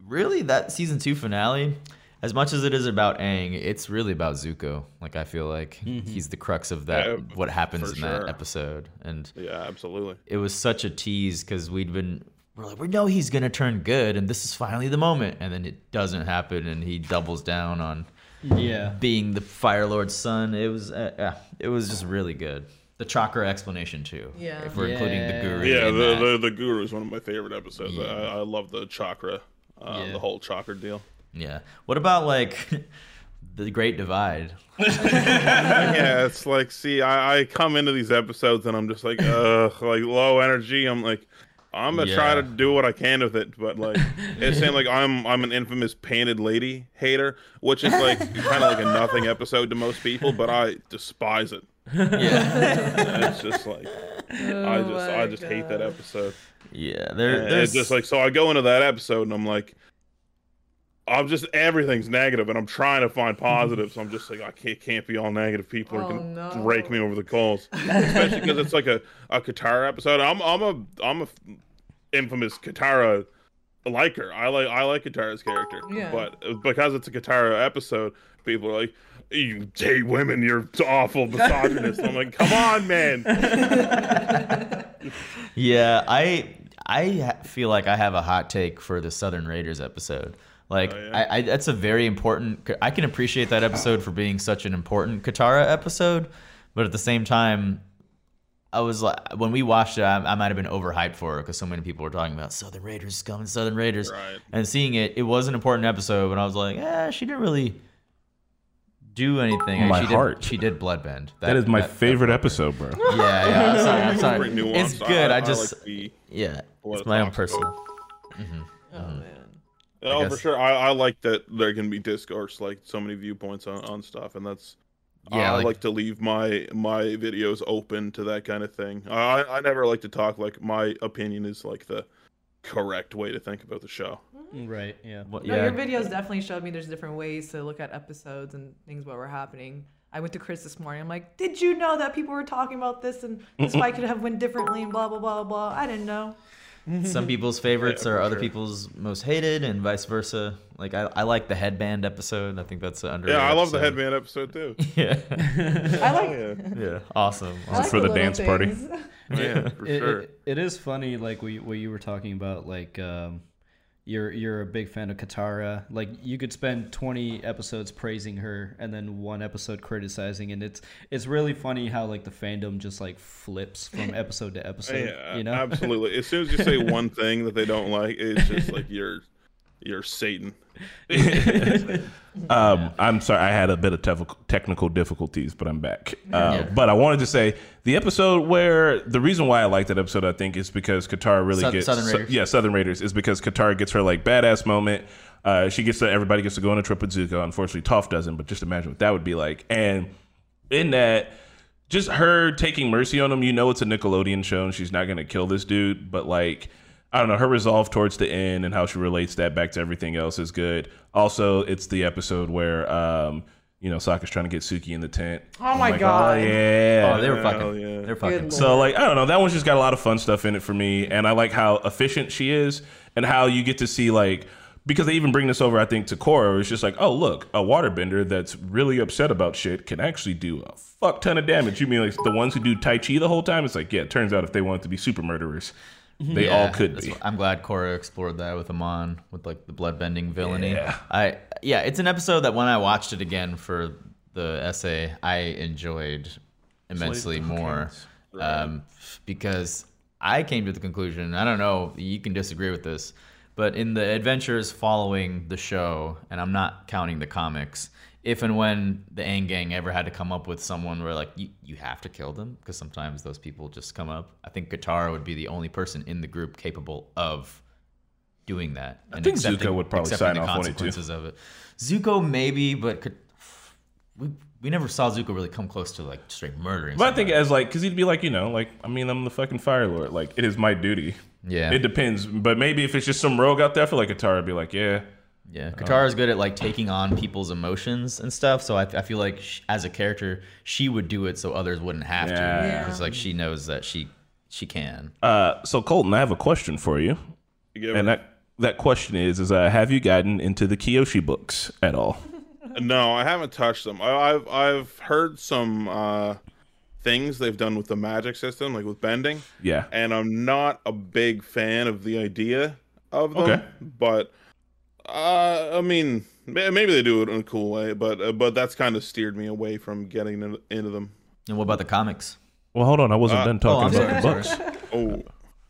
Speaker 5: really that season two finale, as much as it is about Aang, it's really about Zuko. Like I feel like he's the crux of that.
Speaker 7: Yeah,
Speaker 5: what happens in that episode, and
Speaker 7: Yeah, absolutely.
Speaker 5: it was such a tease because we'd been we're like we know he's gonna turn good and this is finally the moment and then it doesn't happen and he doubles down on
Speaker 3: Yeah.
Speaker 5: being the Fire Lord's son. It was uh, uh, it was just really good. The chakra explanation too.
Speaker 2: Yeah.
Speaker 5: If we're including the guru.
Speaker 7: Yeah,
Speaker 5: in
Speaker 7: the, the the guru is one of my favorite episodes.
Speaker 5: Yeah.
Speaker 7: I, I love the chakra, uh,
Speaker 3: Yeah.
Speaker 7: the whole chakra deal.
Speaker 5: yeah. What about like the Great Divide?
Speaker 7: yeah, it's like, see, I, I come into these episodes and I'm just like, ugh, like low energy. I'm like, I'm gonna try to do what I can with it, but like, it's saying like I'm I'm an infamous painted lady hater, which is like kind of like a nothing episode to most people, but I despise it.
Speaker 5: Yeah.
Speaker 7: It's just like I
Speaker 2: Oh
Speaker 7: just I just hate that episode.
Speaker 5: yeah. There,
Speaker 7: And
Speaker 5: there's
Speaker 7: it's just like so I go into that episode and I'm like I'm just everything's negative and I'm trying to find positives. So I'm just like I can't can't be all negative. People are
Speaker 2: Oh,
Speaker 7: gonna
Speaker 2: no.
Speaker 7: rake me over the coals, especially because it's like a a Katara episode. I'm I'm a I'm a f- infamous Katara liker. I like I like Katara's character,
Speaker 2: Yeah.
Speaker 7: but because it's a Katara episode, people are like. You hate women. You're awful misogynist. I'm like, come on, man.
Speaker 5: Yeah, I I feel like I have a hot take for the Southern Raiders episode. Like,
Speaker 7: Oh, yeah?
Speaker 5: I, I that's a very important. I can appreciate that episode for being such an important Katara episode, but at the same time, I was like, when we watched it, I, I might have been overhyped for it because so many people were talking about Southern Raiders coming, Southern Raiders,
Speaker 7: Right.
Speaker 5: and seeing it, it was an important episode, but I was like, yeah, she didn't really do anything.
Speaker 1: My
Speaker 5: she
Speaker 1: heart.
Speaker 5: Did, she did bloodbend.
Speaker 1: That is my favorite episode, bro.
Speaker 5: Yeah, yeah. I'm sorry. I'm sorry. It's good. I, just.
Speaker 7: like
Speaker 5: Yeah, it's my own
Speaker 7: talks
Speaker 5: personal. Mm-hmm. Mm-hmm.
Speaker 2: Oh man.
Speaker 7: Oh, for sure. I, I like that there can be discourse, like so many viewpoints on, on stuff, and that's.
Speaker 5: Yeah,
Speaker 7: I
Speaker 5: like-
Speaker 7: like, to leave my my videos open to that kind of thing. I I never like to talk like my opinion is like the correct way to think about the show.
Speaker 3: Right. Yeah.
Speaker 5: Well,
Speaker 2: No,
Speaker 5: yeah,
Speaker 2: your videos definitely showed me there's different ways to look at episodes and things what were happening. I went to Chris this morning. I'm like, did you know that people were talking about this and this fight could have went differently and blah blah blah blah. I didn't know.
Speaker 5: some people's favorites
Speaker 7: Yeah,
Speaker 5: are other
Speaker 7: sure.
Speaker 5: people's most hated, and vice versa. Like I, I like the headband episode. I think that's an underrated.
Speaker 7: Yeah, I love the headband episode too.
Speaker 5: Yeah,
Speaker 2: I like.
Speaker 7: yeah,
Speaker 5: yeah, awesome.
Speaker 2: I like
Speaker 1: for the
Speaker 2: little
Speaker 1: dance party.
Speaker 7: yeah, for
Speaker 3: It,
Speaker 7: sure.
Speaker 3: it, it is funny, like what you, what you were talking about, like um, you're you're a big fan of Katara. Like you could spend twenty episodes praising her and then one episode criticizing, and it's it's really funny how like the fandom just like flips from episode to episode.
Speaker 7: Yeah,
Speaker 3: you know,
Speaker 7: absolutely. As soon as you say one thing that they don't like, it's just like you're you're Satan.
Speaker 1: Um, I'm sorry, I had a bit of tef- technical difficulties, but I'm back. Uh, But I wanted to say the episode where the reason why I like that episode, I think, is because Katara really
Speaker 5: Sou-
Speaker 1: gets
Speaker 5: Southern
Speaker 1: Sou-
Speaker 5: Raiders.
Speaker 1: yeah, Southern Raiders is because Katara gets her like badass moment. Uh, she gets to everybody gets to go on a trip with Zuko. Unfortunately, Toph doesn't, but just imagine what that would be like. And in that, just her taking mercy on him. You know, it's a Nickelodeon show, and she's not gonna kill this dude. But like, I don't know, her resolve towards the end and how she relates that back to everything else is good. Also, it's the episode where um, you know, Sokka's trying to get Suki in the tent.
Speaker 2: Oh
Speaker 1: I'm
Speaker 2: my
Speaker 1: like,
Speaker 2: God.
Speaker 1: Oh yeah.
Speaker 5: Oh, they were
Speaker 7: Hell
Speaker 5: fucking.
Speaker 7: yeah.
Speaker 5: They're fucking.
Speaker 2: Good
Speaker 1: So like I don't know, that one's just got a lot of fun stuff in it for me, and I like how efficient she is, and how you get to see like because they even bring this over, I think, to Korra. It's just like, oh look, a waterbender that's really upset about shit can actually do a fuck ton of damage. You mean like the ones who do Tai Chi the whole time? It's like, yeah, it turns out if they want to be super murderers, they
Speaker 5: Yeah,
Speaker 1: all could be.
Speaker 5: I'm glad Korra explored that with Amon with like the bloodbending villainy.
Speaker 1: Yeah.
Speaker 5: I yeah, it's an episode that when I watched it again for the essay, I enjoyed immensely more. Um, because I came to the conclusion, I don't know, you can disagree with this, but in the adventures following the show, and I'm not counting the comics, if and when the Aang gang ever had to come up with someone where like you, you have to kill them because sometimes those people just come up. I think Katara would be the only person in the group capable of doing that. and
Speaker 1: think Zuko would probably sign
Speaker 5: the
Speaker 1: off on it, too.
Speaker 5: consequences of it. Zuko maybe, but could, we we never saw Zuko really come close to like straight murdering.
Speaker 1: But I think as like, because he'd be like, you know, like I mean, I'm the fucking Fire Lord. Like it is my duty.
Speaker 5: Yeah.
Speaker 1: It depends, but maybe if it's just some rogue out there, I feel like Katara would be like, yeah,
Speaker 5: Yeah, Katara's good at like taking on people's emotions and stuff. So I, I feel like sh as a character, she would do it so others wouldn't have
Speaker 1: Yeah.
Speaker 5: to,
Speaker 2: Yeah.
Speaker 5: because like she knows that she she can.
Speaker 1: Uh, so Colton, I have a question for you,
Speaker 7: You give
Speaker 1: and that that question is: is uh, have you gotten into the Kyoshi books at all?
Speaker 7: No, I haven't touched them. I, I've I've heard some uh, things they've done with the magic system, like with bending,
Speaker 1: Yeah,
Speaker 7: and I'm not a big fan of the idea of them.
Speaker 1: Okay.
Speaker 7: But uh, I mean, maybe they do it in a cool way, but uh, but that's kind of steered me away from getting into them.
Speaker 5: And what about the comics?
Speaker 1: Well, hold on, I wasn't
Speaker 7: Uh,
Speaker 1: done talking
Speaker 5: oh,
Speaker 1: about
Speaker 5: I'm
Speaker 1: the
Speaker 5: sorry,
Speaker 1: books.
Speaker 7: Oh,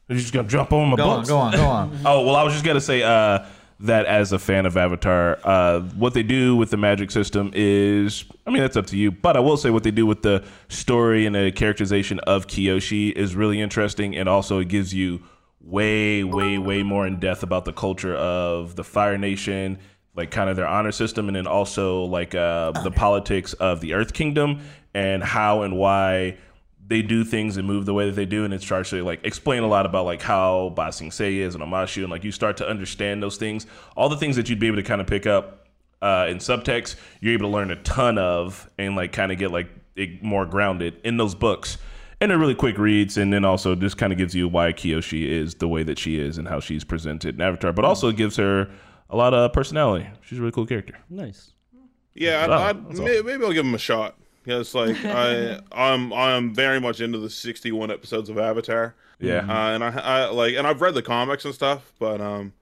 Speaker 1: You're just gonna jump on my
Speaker 5: Go on,
Speaker 1: books.
Speaker 5: go on, go on.
Speaker 1: Oh well, I was just gonna say uh, that as a fan of Avatar, uh, what they do with the magic system is, I mean, that's up to you. But I will say what they do with the story and the characterization of Kyoshi is really interesting, and also it gives you way, way, way more in depth about the culture of the Fire Nation, like kind of their honor system, and then also like uh, the politics of the Earth Kingdom and how and why they do things and move the way that they do, and it starts to like explain a lot about like how Ba Sing Se is and Omashu, and like you start to understand those things, all the things that you'd be able to kind of pick up uh, in subtext, you're able to learn a ton of, and like kind of get like it more grounded in those books. And they're really quick reads, and then also just kind of gives you why Kyoshi is the way that she is and how she's presented in Avatar, but also gives her a lot of personality. She's a really cool character.
Speaker 3: Nice.
Speaker 7: yeah, I'd,
Speaker 1: Oh,
Speaker 7: I'd, may, maybe I'll give them a shot. Because like I, I'm I'm very much into the 61 episodes of Avatar.
Speaker 1: Yeah.
Speaker 7: uh, and I, I like and I've read the comics and stuff, but um,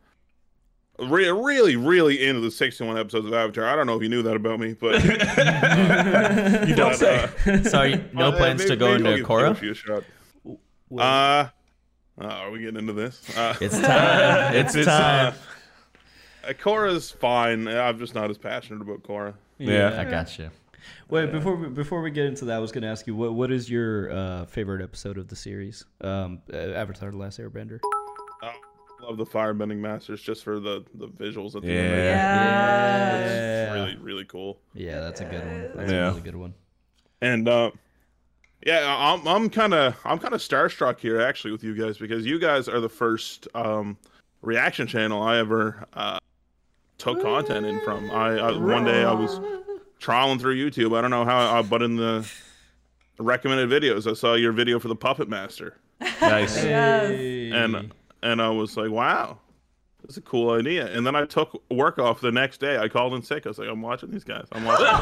Speaker 7: re- really, really into the 61 episodes of Avatar. I don't know if you knew that about me, but
Speaker 1: you don't
Speaker 7: but,
Speaker 1: say.
Speaker 7: uh,
Speaker 5: Sorry, no
Speaker 7: uh,
Speaker 5: plans
Speaker 7: maybe-
Speaker 5: to go
Speaker 7: maybe
Speaker 5: into Korra.
Speaker 7: Kyoshi a shot. Uh, uh, are we getting into this? Uh,
Speaker 5: It's time. It's
Speaker 1: It's,
Speaker 5: time.
Speaker 7: uh, Korra's fine. I'm just not as passionate about Korra.
Speaker 1: Yeah.
Speaker 5: I got you.
Speaker 3: Wait, before we, before we get into that, I was going to ask you what what is your uh, favorite episode of the series? Um, uh, Avatar: The Last Airbender.
Speaker 7: Love the Firebending Masters just for the the visuals at the
Speaker 1: Yeah.
Speaker 7: end.
Speaker 2: Yeah.
Speaker 3: Yeah.
Speaker 7: really really cool.
Speaker 3: Yeah, that's a good one. That's
Speaker 1: Yeah.
Speaker 3: a really good one.
Speaker 7: And uh, yeah, I'm I'm kind of I'm kind of starstruck here actually with you guys because you guys are the first um, reaction channel I ever uh, took content in from. I, I one day I was trawling through YouTube. I don't know how, uh, but in the recommended videos, I saw your video for the Puppet Master,
Speaker 1: Nice.
Speaker 2: Yes.
Speaker 7: and and I was like, wow. That's a cool idea. And then I took work off the next day. I called in sick. I was like, I'm watching these guys. I'm watching.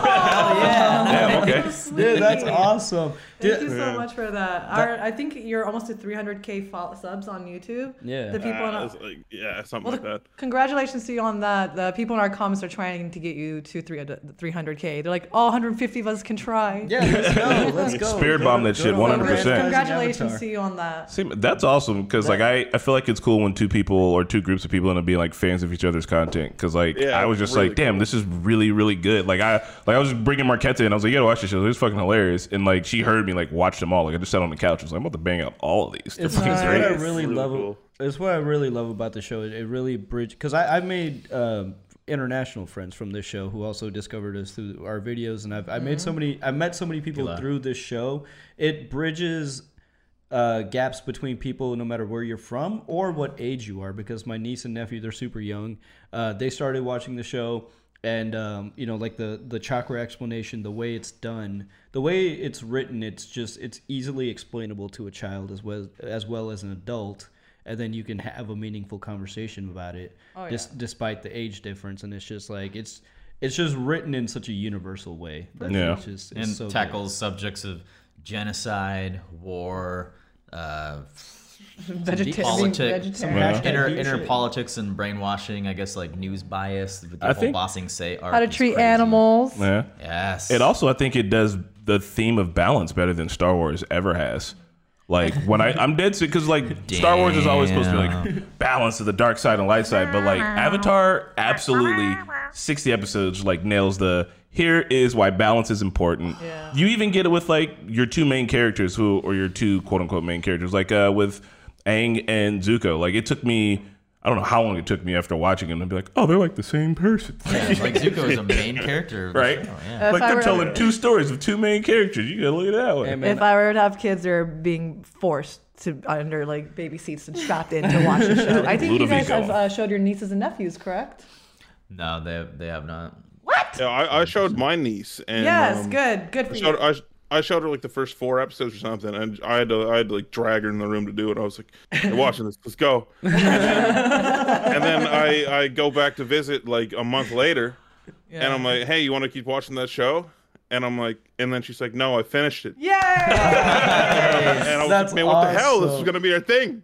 Speaker 1: Yeah, okay.
Speaker 3: Dude, that's awesome.
Speaker 2: Thank
Speaker 3: Dude,
Speaker 2: you so much for that. Our, I think you're almost at 300k fo- subs on YouTube.
Speaker 3: Yeah.
Speaker 2: The people in
Speaker 7: Uh,
Speaker 2: our,
Speaker 7: like, yeah, something
Speaker 2: well,
Speaker 7: like that.
Speaker 2: congratulations to you on that. The people in our comments are trying to get you to 300 300k. They're like, all 150 of us can try.
Speaker 3: yeah, let's go. Let's go.
Speaker 1: Spirit
Speaker 3: Go
Speaker 1: bomb that
Speaker 3: go
Speaker 1: shit 100%.
Speaker 2: Congratulations to you on that.
Speaker 1: See, that's awesome because like I, I feel like it's cool when two people or two groups of people end up being like fans of each other's content because like
Speaker 7: Yeah,
Speaker 1: I was just
Speaker 7: really
Speaker 1: like damn
Speaker 7: cool.
Speaker 1: this is really really good like I like I was bringing Marquetta in I was like you gotta watch this show it was fucking hilarious and like she heard me like watch them all like I just sat on the couch I was like I'm about to bang out all of these They're
Speaker 3: It's
Speaker 1: fucking
Speaker 3: what I
Speaker 1: great
Speaker 3: really,
Speaker 7: Really
Speaker 3: love.
Speaker 7: cool.
Speaker 3: It's what I really love about the show. It, it really bridged because I I made um, international friends from this show who also discovered us through our videos, and I've I made so many I met so many people
Speaker 5: Gila.
Speaker 3: through this show. It bridges uh, gaps between people no matter where you're from or what age you are because my niece and nephew they're super young uh, they started watching the show and um, you know like the the chakra explanation the way it's done the way it's written it's just it's easily explainable to a child as well as well as an adult and then you can have a meaningful conversation about it
Speaker 2: Oh,
Speaker 3: dis- despite the age difference and it's just like it's it's just written in such a universal way that
Speaker 1: Yeah.
Speaker 3: it's just it's
Speaker 5: and
Speaker 3: so good.
Speaker 5: tackles subjects of genocide, war, uh,
Speaker 2: Vegetarian.
Speaker 5: politics,
Speaker 3: Some
Speaker 2: vegetarian.
Speaker 3: hashtag
Speaker 5: inner
Speaker 3: deep
Speaker 5: inner politics and brainwashing. I guess like news bias with the
Speaker 1: I
Speaker 5: whole
Speaker 1: think-
Speaker 5: Ba Sing Se arc
Speaker 2: How to treat
Speaker 5: crazy.
Speaker 2: animals.
Speaker 1: Yeah.
Speaker 5: Yes.
Speaker 1: It also, I think, it does the theme of balance better than Star Wars ever has. Like when I, I'm dead sick because like Star Wars is always supposed to be like balance of the dark side and light side, but like Avatar, absolutely, 60 episodes like nails the. Here is why balance is important.
Speaker 2: Yeah.
Speaker 1: You even get it with like your two main characters who, or your two quote unquote main characters, like uh, with Aang and Zuko. Like it took me, I don't know how long it took me after watching them to be like, oh, they're like the same person.
Speaker 5: Yeah, like Zuko is a main character, of the
Speaker 1: Right?
Speaker 5: show, yeah.
Speaker 1: like
Speaker 2: I
Speaker 1: they're telling two stories of two main characters. You gotta look at it that way.
Speaker 3: Hey,
Speaker 2: If I were to have kids, they're being forced to under like baby seats and strapped in to watch the show. I think you guys have uh, showed your nieces and nephews, correct?
Speaker 5: No, they they have not.
Speaker 2: What?
Speaker 7: Yeah, I, I showed my niece, and
Speaker 2: yes,
Speaker 7: um,
Speaker 2: good, good for
Speaker 7: I showed,
Speaker 2: you.
Speaker 7: I, I showed her like the first four episodes or something, and I had to I had to like drag her in the room to do it. I was like, "Hey, watching this, let's go." And then, and then I I go back to visit like a month later, and I'm like, "Hey, you want to keep watching that show?" And I'm like, and then she's like, "No, I finished it."
Speaker 2: Yay!
Speaker 7: And I was
Speaker 3: That's
Speaker 7: like, "Man, what the hell? This is gonna be our thing."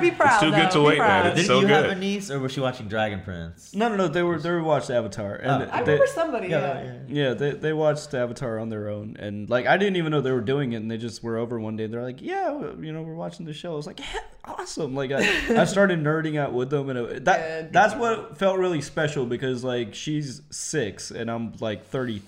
Speaker 2: Be proud.
Speaker 1: It's too good to
Speaker 2: Be
Speaker 1: wait, man.
Speaker 2: proud.
Speaker 1: It's
Speaker 5: Didn't
Speaker 1: so
Speaker 5: you have a niece, or was she watching Dragon Prince?
Speaker 3: No, no, no. They were they were watched Avatar, and
Speaker 5: Oh.
Speaker 2: I
Speaker 3: they,
Speaker 2: remember somebody. Yeah.
Speaker 5: yeah.
Speaker 3: yeah, they they watched Avatar on their own, and like I didn't even know they were doing it, and they just were over one day. They're like, yeah, you know, we're watching the show. I was like, yeah, awesome. Like I, I started nerding out with them, and it, that
Speaker 2: Good.
Speaker 3: that's what felt really special because like she's six and I'm like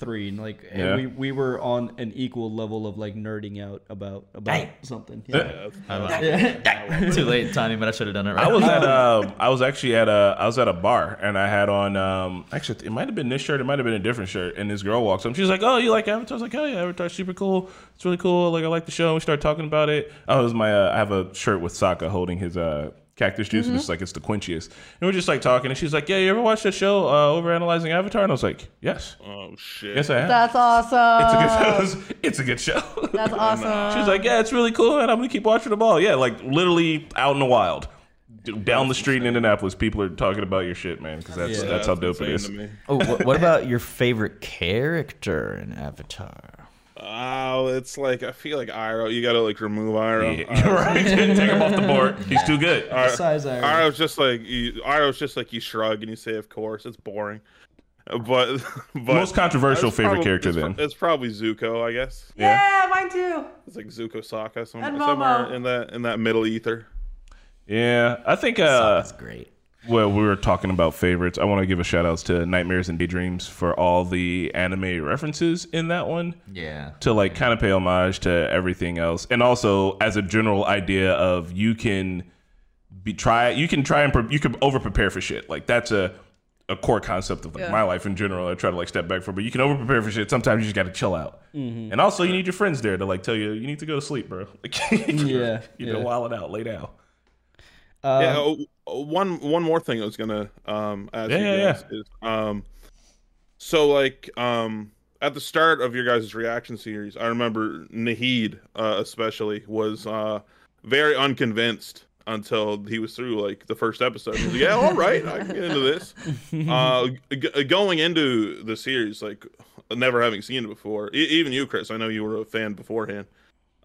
Speaker 3: 33, and like and
Speaker 1: Yeah.
Speaker 3: we we were on an equal level of like nerding out about about
Speaker 5: Dang.
Speaker 3: something. Yeah.
Speaker 5: Too late, Tony, but I should have done it right.
Speaker 1: I was at uh, I was actually at a I was at a bar and I had on um actually it might have been this shirt it might have been a different shirt and this girl walks up she's like oh you like Avatar I was like oh yeah Avatar's super cool it's really cool like I like the show And we start talking about it oh it was my uh, I have a shirt with Sokka holding his uh cactus juice and it's like it's the quenchiest. and we're just like talking and she's like yeah you ever watch that show uh, over analyzing Avatar and I was like yes
Speaker 7: Oh shit!
Speaker 1: yes I have
Speaker 2: That's awesome.
Speaker 1: it's a good show. it's a good show
Speaker 2: That's awesome.
Speaker 1: She's like, yeah, it's really cool, and I'm gonna keep watching them all. Yeah, like literally out in the wild, down the street in Indianapolis, people are talking about your shit, man, because that's
Speaker 3: Yeah,
Speaker 1: that's how dope it is.
Speaker 5: oh, what, what about your favorite character in Avatar?
Speaker 7: Oh, it's like I feel like Iroh. You gotta like remove Iroh.
Speaker 1: Yeah, you're right. Take him off the board. He's too good.
Speaker 7: Iroh-
Speaker 3: Size Iroh.
Speaker 7: Iroh's just like you, Iroh's just like you shrug and you say, "Of course." It's boring, but but
Speaker 1: Most controversial favorite
Speaker 7: probably-
Speaker 1: character
Speaker 7: it's,
Speaker 1: then.
Speaker 7: It's probably Zuko, I guess.
Speaker 2: yeah, mine too.
Speaker 7: It's like Zuko Sokka, some, somewhere in that in that middle ether.
Speaker 1: Yeah, I think. Uh,
Speaker 5: That's great.
Speaker 1: Well, we were talking about favorites. I want to give a shout outs to Nightmares and Daydreams for all the anime references in that one.
Speaker 5: Yeah.
Speaker 1: to like kind of pay homage to everything else and also as a general idea of you can be try you can try and pre- you can over prepare for shit like that's a a core concept of like
Speaker 2: Yeah.
Speaker 1: my life in general i try to like step back from but you can over prepare for shit sometimes you just got to chill out and also you need your friends there to like tell you you need to go to sleep bro like,
Speaker 3: Yeah,
Speaker 1: you know
Speaker 3: yeah.
Speaker 1: wild it out lay down
Speaker 3: Um,
Speaker 7: yeah. One one more thing I was gonna um ask
Speaker 1: Yeah,
Speaker 7: you
Speaker 1: yeah,
Speaker 7: guys is um, so like um at the start of your guys' reaction series, I remember Nahid uh, especially was uh very unconvinced until he was through like the first episode. Was like, yeah, all right, I can get into this. Uh, g- going into the series, like never having seen it before, e- even you, Chris, I know you were a fan beforehand.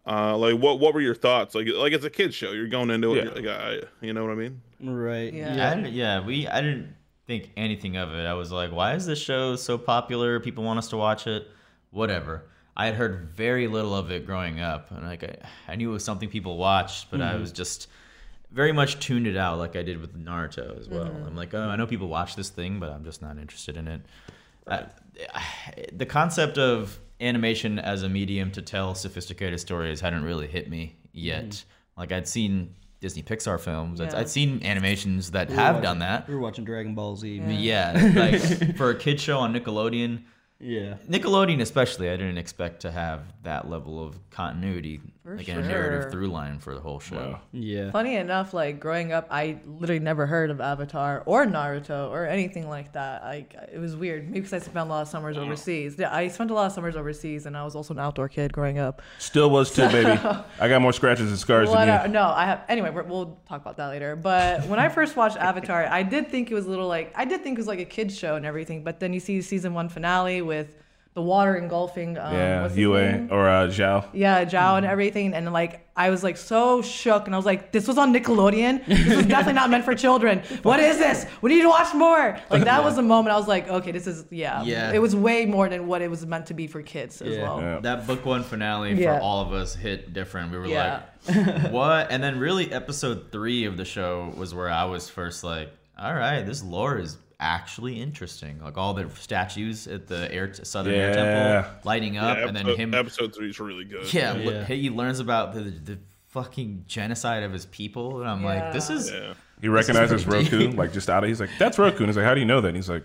Speaker 7: Uh, like what what were your thoughts? Like like it's a kids show, you're going into it,
Speaker 1: Yeah.
Speaker 7: like, I, you know what I mean?
Speaker 3: Right.
Speaker 2: Yeah.
Speaker 5: Yeah, I didn't, yeah, we I didn't think anything of it. I was like, why is this show so popular? People want us to watch it. Whatever. I had heard very little of it growing up, and like I, I knew it was something people watched, but I was just very much tuned it out, like I did with Naruto as well. I'm like, oh, I know people watch this thing, but I'm just not interested in it. Uh, the concept of animation as a medium to tell sophisticated stories hadn't really hit me yet. Like I'd seen Disney Pixar films. I'd,
Speaker 2: Yeah.
Speaker 5: I'd seen animations that
Speaker 3: We were
Speaker 5: have
Speaker 3: watching-
Speaker 5: done that.
Speaker 3: We were watching Dragon Ball Z.
Speaker 5: But yeah, like for a kid show on Nickelodeon,
Speaker 3: Yeah.
Speaker 5: Nickelodeon especially, I didn't expect to have that level of continuity,
Speaker 2: For
Speaker 5: like in a narrative
Speaker 2: sure.
Speaker 5: through line for the whole show.
Speaker 1: Wow.
Speaker 3: Yeah.
Speaker 2: Funny enough, like growing up, I literally never heard of Avatar or Naruto or anything like that. Like it was weird. Maybe because I spent a lot of summers overseas. Yeah, I spent a lot of summers overseas, and I was also an outdoor kid growing up.
Speaker 1: Still was too, baby. I got more scratches and scars
Speaker 2: What,
Speaker 1: than you.
Speaker 2: no, I have. Anyway, we're, we'll talk about that later. But when I first watched Avatar, I did think it was a little like I did think it was like a kids show and everything. But then you see season one finale with the water engulfing. Um,
Speaker 1: Yeah, Yue or uh, Zhao.
Speaker 2: Yeah, Zhao and everything, and like I was like so shook, and I was like, "This was on Nickelodeon. This was definitely not meant for children. What is this? We need to watch more." Like that was the moment I was like, "Okay, this is yeah."
Speaker 5: Yeah.
Speaker 2: It was way more than what it was meant to be for kids as
Speaker 3: Yeah.
Speaker 2: well.
Speaker 1: Yeah.
Speaker 5: That book one finale
Speaker 2: Yeah.
Speaker 5: for all of us hit different. We were
Speaker 2: Yeah.
Speaker 5: like, what? And then really episode three of the show was where I was first like, all right, this lore is actually interesting. Like all the statues at the air Southern Air Temple lighting up,
Speaker 7: Yeah,
Speaker 5: and then him.
Speaker 7: episode three is really good.
Speaker 5: yeah,
Speaker 3: Yeah.
Speaker 5: look- he learns about the, the fucking genocide of his people, and I'm like, this is.
Speaker 7: Yeah.
Speaker 1: He recognizes Roku,
Speaker 5: deep.
Speaker 1: like just out of. He's like, "That's Roku." And he's like, "How do you know that?" And he's like,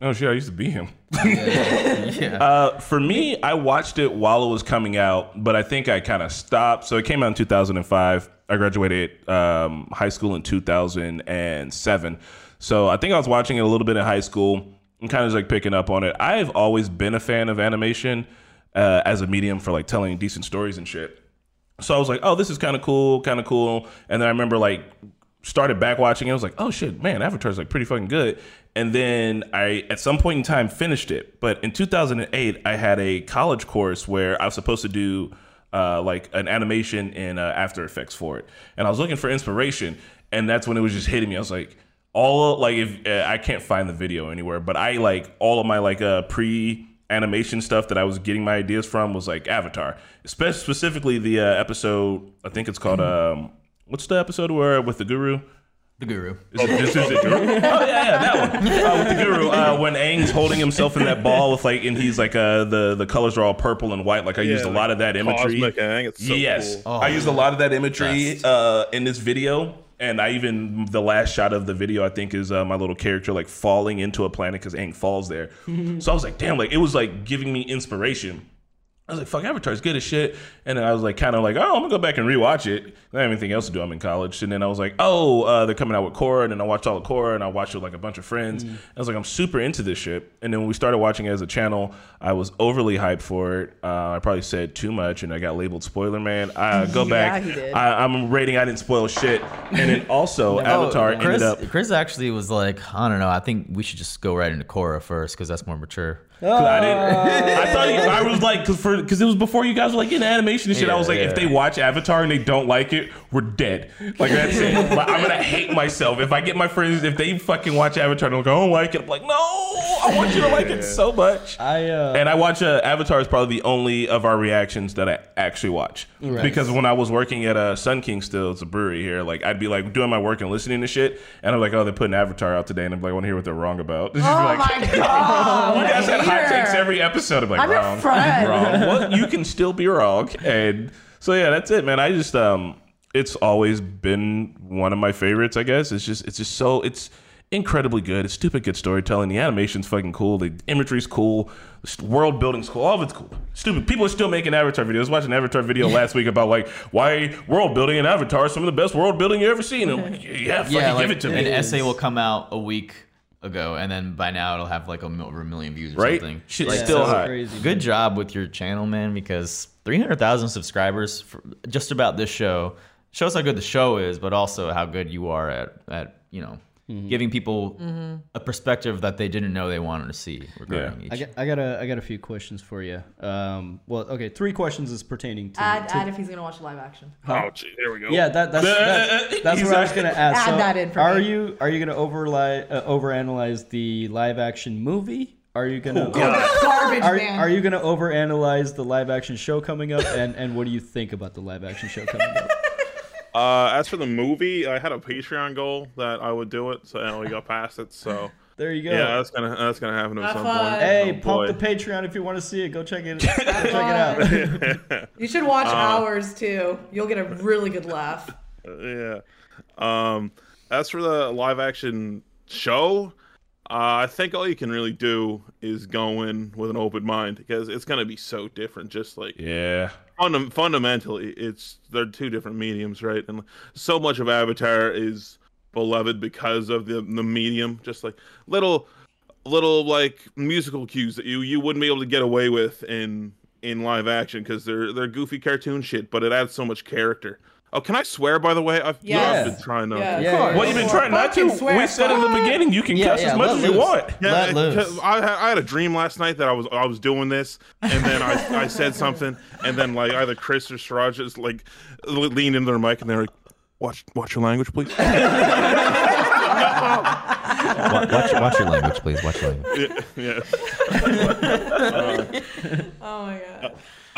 Speaker 1: "Oh shit, I used to be him."
Speaker 5: Yeah.
Speaker 1: Uh, for me, I watched it while it was coming out, but I think I kind of stopped. So it came out in 2005. I graduated um, high school in 2007. So I think I was watching it a little bit in high school and kind of like picking up on it. I've always been a fan of animation uh, as a medium for like telling decent stories and shit. So I was like, oh, this is kind of cool, kind of cool. And then I remember like started back watching it. I was like, oh shit, man, Avatar's like pretty fucking good. And then I, at some point in time, finished it. But in 2008, I had a college course where I was supposed to do uh, like an animation in uh, After Effects for it. And I was looking for inspiration. And that's when it was just hitting me. I was like, all like if uh, I can't find the video anywhere, but I like all of my like uh pre animation stuff that I was getting my ideas from was like Avatar, Spe- specifically the uh, episode. I think it's called um, what's the episode where with the guru?
Speaker 5: the guru.
Speaker 1: Is it, this is it, Guru? Oh yeah, yeah, that one. Uh, with the guru, uh, when Aang's holding himself in that ball with like, and he's like, uh, the the colors are all purple and white. Like I used a lot of that imagery.
Speaker 7: Cosmic Aang, it's so
Speaker 1: yes,
Speaker 7: cool.
Speaker 1: I used a lot of that imagery uh, in this video, and I even the last shot of the video I think is uh, my little character like falling into a planet because Aang falls there. so I was like, damn, like it was like giving me inspiration. I was like, fuck, Avatar's good as shit. And then I was like, kind of like, oh, I'm gonna go back and rewatch it. I didn't have anything else to do. I'm in college. And then I was like, oh, uh, they're coming out with Korra. And then I watched all of Korra and I watched it with like a bunch of friends.
Speaker 2: Mm.
Speaker 1: I was like, I'm super into this shit. And then when we started watching it as a channel, I was overly hyped for it. Uh, I probably said too much and I got labeled spoiler man. I go
Speaker 2: Yeah,
Speaker 1: back.
Speaker 2: he did.
Speaker 1: I, I'm rating I didn't spoil shit. And then also, Avatar
Speaker 5: Oh, Chris,
Speaker 1: ended up.
Speaker 5: Chris actually was like, I don't know. I think we should just go right into Korra first because that's more mature.
Speaker 1: 'cause I didn't. I thought you, I was like, because for because it was before you guys were like in animation and shit. I was
Speaker 5: Yeah,
Speaker 1: like, if they watch Avatar and they don't like it, we're dead. Like that's it. Like, I'm gonna hate myself if I get my friends if they fucking watch Avatar and they're like, I don't like it. I'm like, no, I want you to like it so much.
Speaker 3: I uh,
Speaker 1: And I watch uh, Avatar is probably the only of our reactions that I actually watch
Speaker 3: Right.
Speaker 1: because when I was working at uh, Sun King, still it's a brewery here. Like I'd be like doing my work and listening to shit, and I'm like, oh, they're putting Avatar out today, and I'm like, I want to hear what they're wrong about.
Speaker 2: Oh
Speaker 1: like,
Speaker 2: my god!
Speaker 1: you guys had hot
Speaker 2: hater.
Speaker 1: takes every episode. I'm like,
Speaker 2: I'm your
Speaker 1: wrong,
Speaker 2: friend.
Speaker 1: wrong. Well, you can still be wrong. And so yeah, that's it, man. I just um, it's always been one of my favorites. I guess it's just it's just so it's incredibly good. It's stupid good storytelling. The animation's fucking cool. The imagery's cool. The world building's cool. All of it's cool. Stupid. People are still making Avatar videos. I was watching an Avatar video last week about like why world building in Avatar is some of the best world building you ever seen. I'm like, yeah, fucking
Speaker 5: yeah,
Speaker 1: give it to
Speaker 5: an
Speaker 1: me.
Speaker 5: An essay will come out a week ago, and then by now it'll have like a, over a million views or
Speaker 1: Right?
Speaker 5: something.
Speaker 1: Shit's
Speaker 5: Like,
Speaker 1: still
Speaker 5: so
Speaker 1: hot.
Speaker 3: crazy.
Speaker 5: Good job with your channel, man, because 300,000 subscribers for just about this show shows how good the show is, but also how good you are at, at you know,
Speaker 3: Mm-hmm.
Speaker 5: giving people a perspective that they didn't know they wanted to see regarding
Speaker 3: I
Speaker 5: each.
Speaker 3: got, I got a I got a few questions for you. Um, well, okay, three questions is pertaining to.
Speaker 2: Add,
Speaker 3: to-
Speaker 2: add if he's gonna watch live action.
Speaker 7: Oh, gee, there we go.
Speaker 3: yeah, that, that's that, that's what I was gonna ask.
Speaker 2: Add
Speaker 3: So
Speaker 2: that in for
Speaker 3: are
Speaker 2: me.
Speaker 3: you are you gonna overli- uh, overanalyze the live action movie? Are you gonna
Speaker 2: Garbage
Speaker 3: are,
Speaker 2: man.
Speaker 3: are you gonna overanalyze the live action show coming up? And and what do you think about the live action show coming up?
Speaker 7: Uh, as for the movie, I had a Patreon goal that I would do it, so I only got past it. So
Speaker 3: There you go.
Speaker 7: yeah, that's gonna that's gonna happen at
Speaker 2: Have
Speaker 7: some
Speaker 2: fun.
Speaker 7: point.
Speaker 3: Hey,
Speaker 7: Oh,
Speaker 3: pump
Speaker 7: boy.
Speaker 3: the Patreon if you want to see it. Go check it. Go check it out.
Speaker 2: You should watch ours too. You'll get a really good laugh.
Speaker 7: yeah. Um, as for the live action show, uh, I think all you can really do is go in with an open mind because it's gonna be so different. Just like
Speaker 1: Yeah.
Speaker 7: fundam- fundamentally, it's they're two different mediums, right? And so much of Avatar is beloved because of the the medium. Just like little little like musical cues that you you wouldn't be able to get away with in in live action because they're they're goofy cartoon shit, but it adds so much character. Oh, can I swear? By the way, I've,
Speaker 2: Yes.
Speaker 7: I've been trying not
Speaker 2: Yeah,
Speaker 7: to.
Speaker 3: Yeah,
Speaker 2: of.
Speaker 1: Well, you've been trying not to.
Speaker 2: Swear.
Speaker 1: We said in the beginning you can
Speaker 3: Yeah,
Speaker 1: cuss
Speaker 3: yeah,
Speaker 1: as much as you
Speaker 3: loose.
Speaker 1: want.
Speaker 7: Yeah,
Speaker 5: Let
Speaker 7: it-
Speaker 5: loose.
Speaker 7: I, had- I had a dream last night that I was I was doing this, and then I, I said something, and then like either Chris or Siraj just like le- leaned into their mic and they're like, "Watch watch your language, please."
Speaker 5: Wa- watch, watch your language, please. Watch your language.
Speaker 7: yeah.
Speaker 2: Oh my god.
Speaker 7: Uh,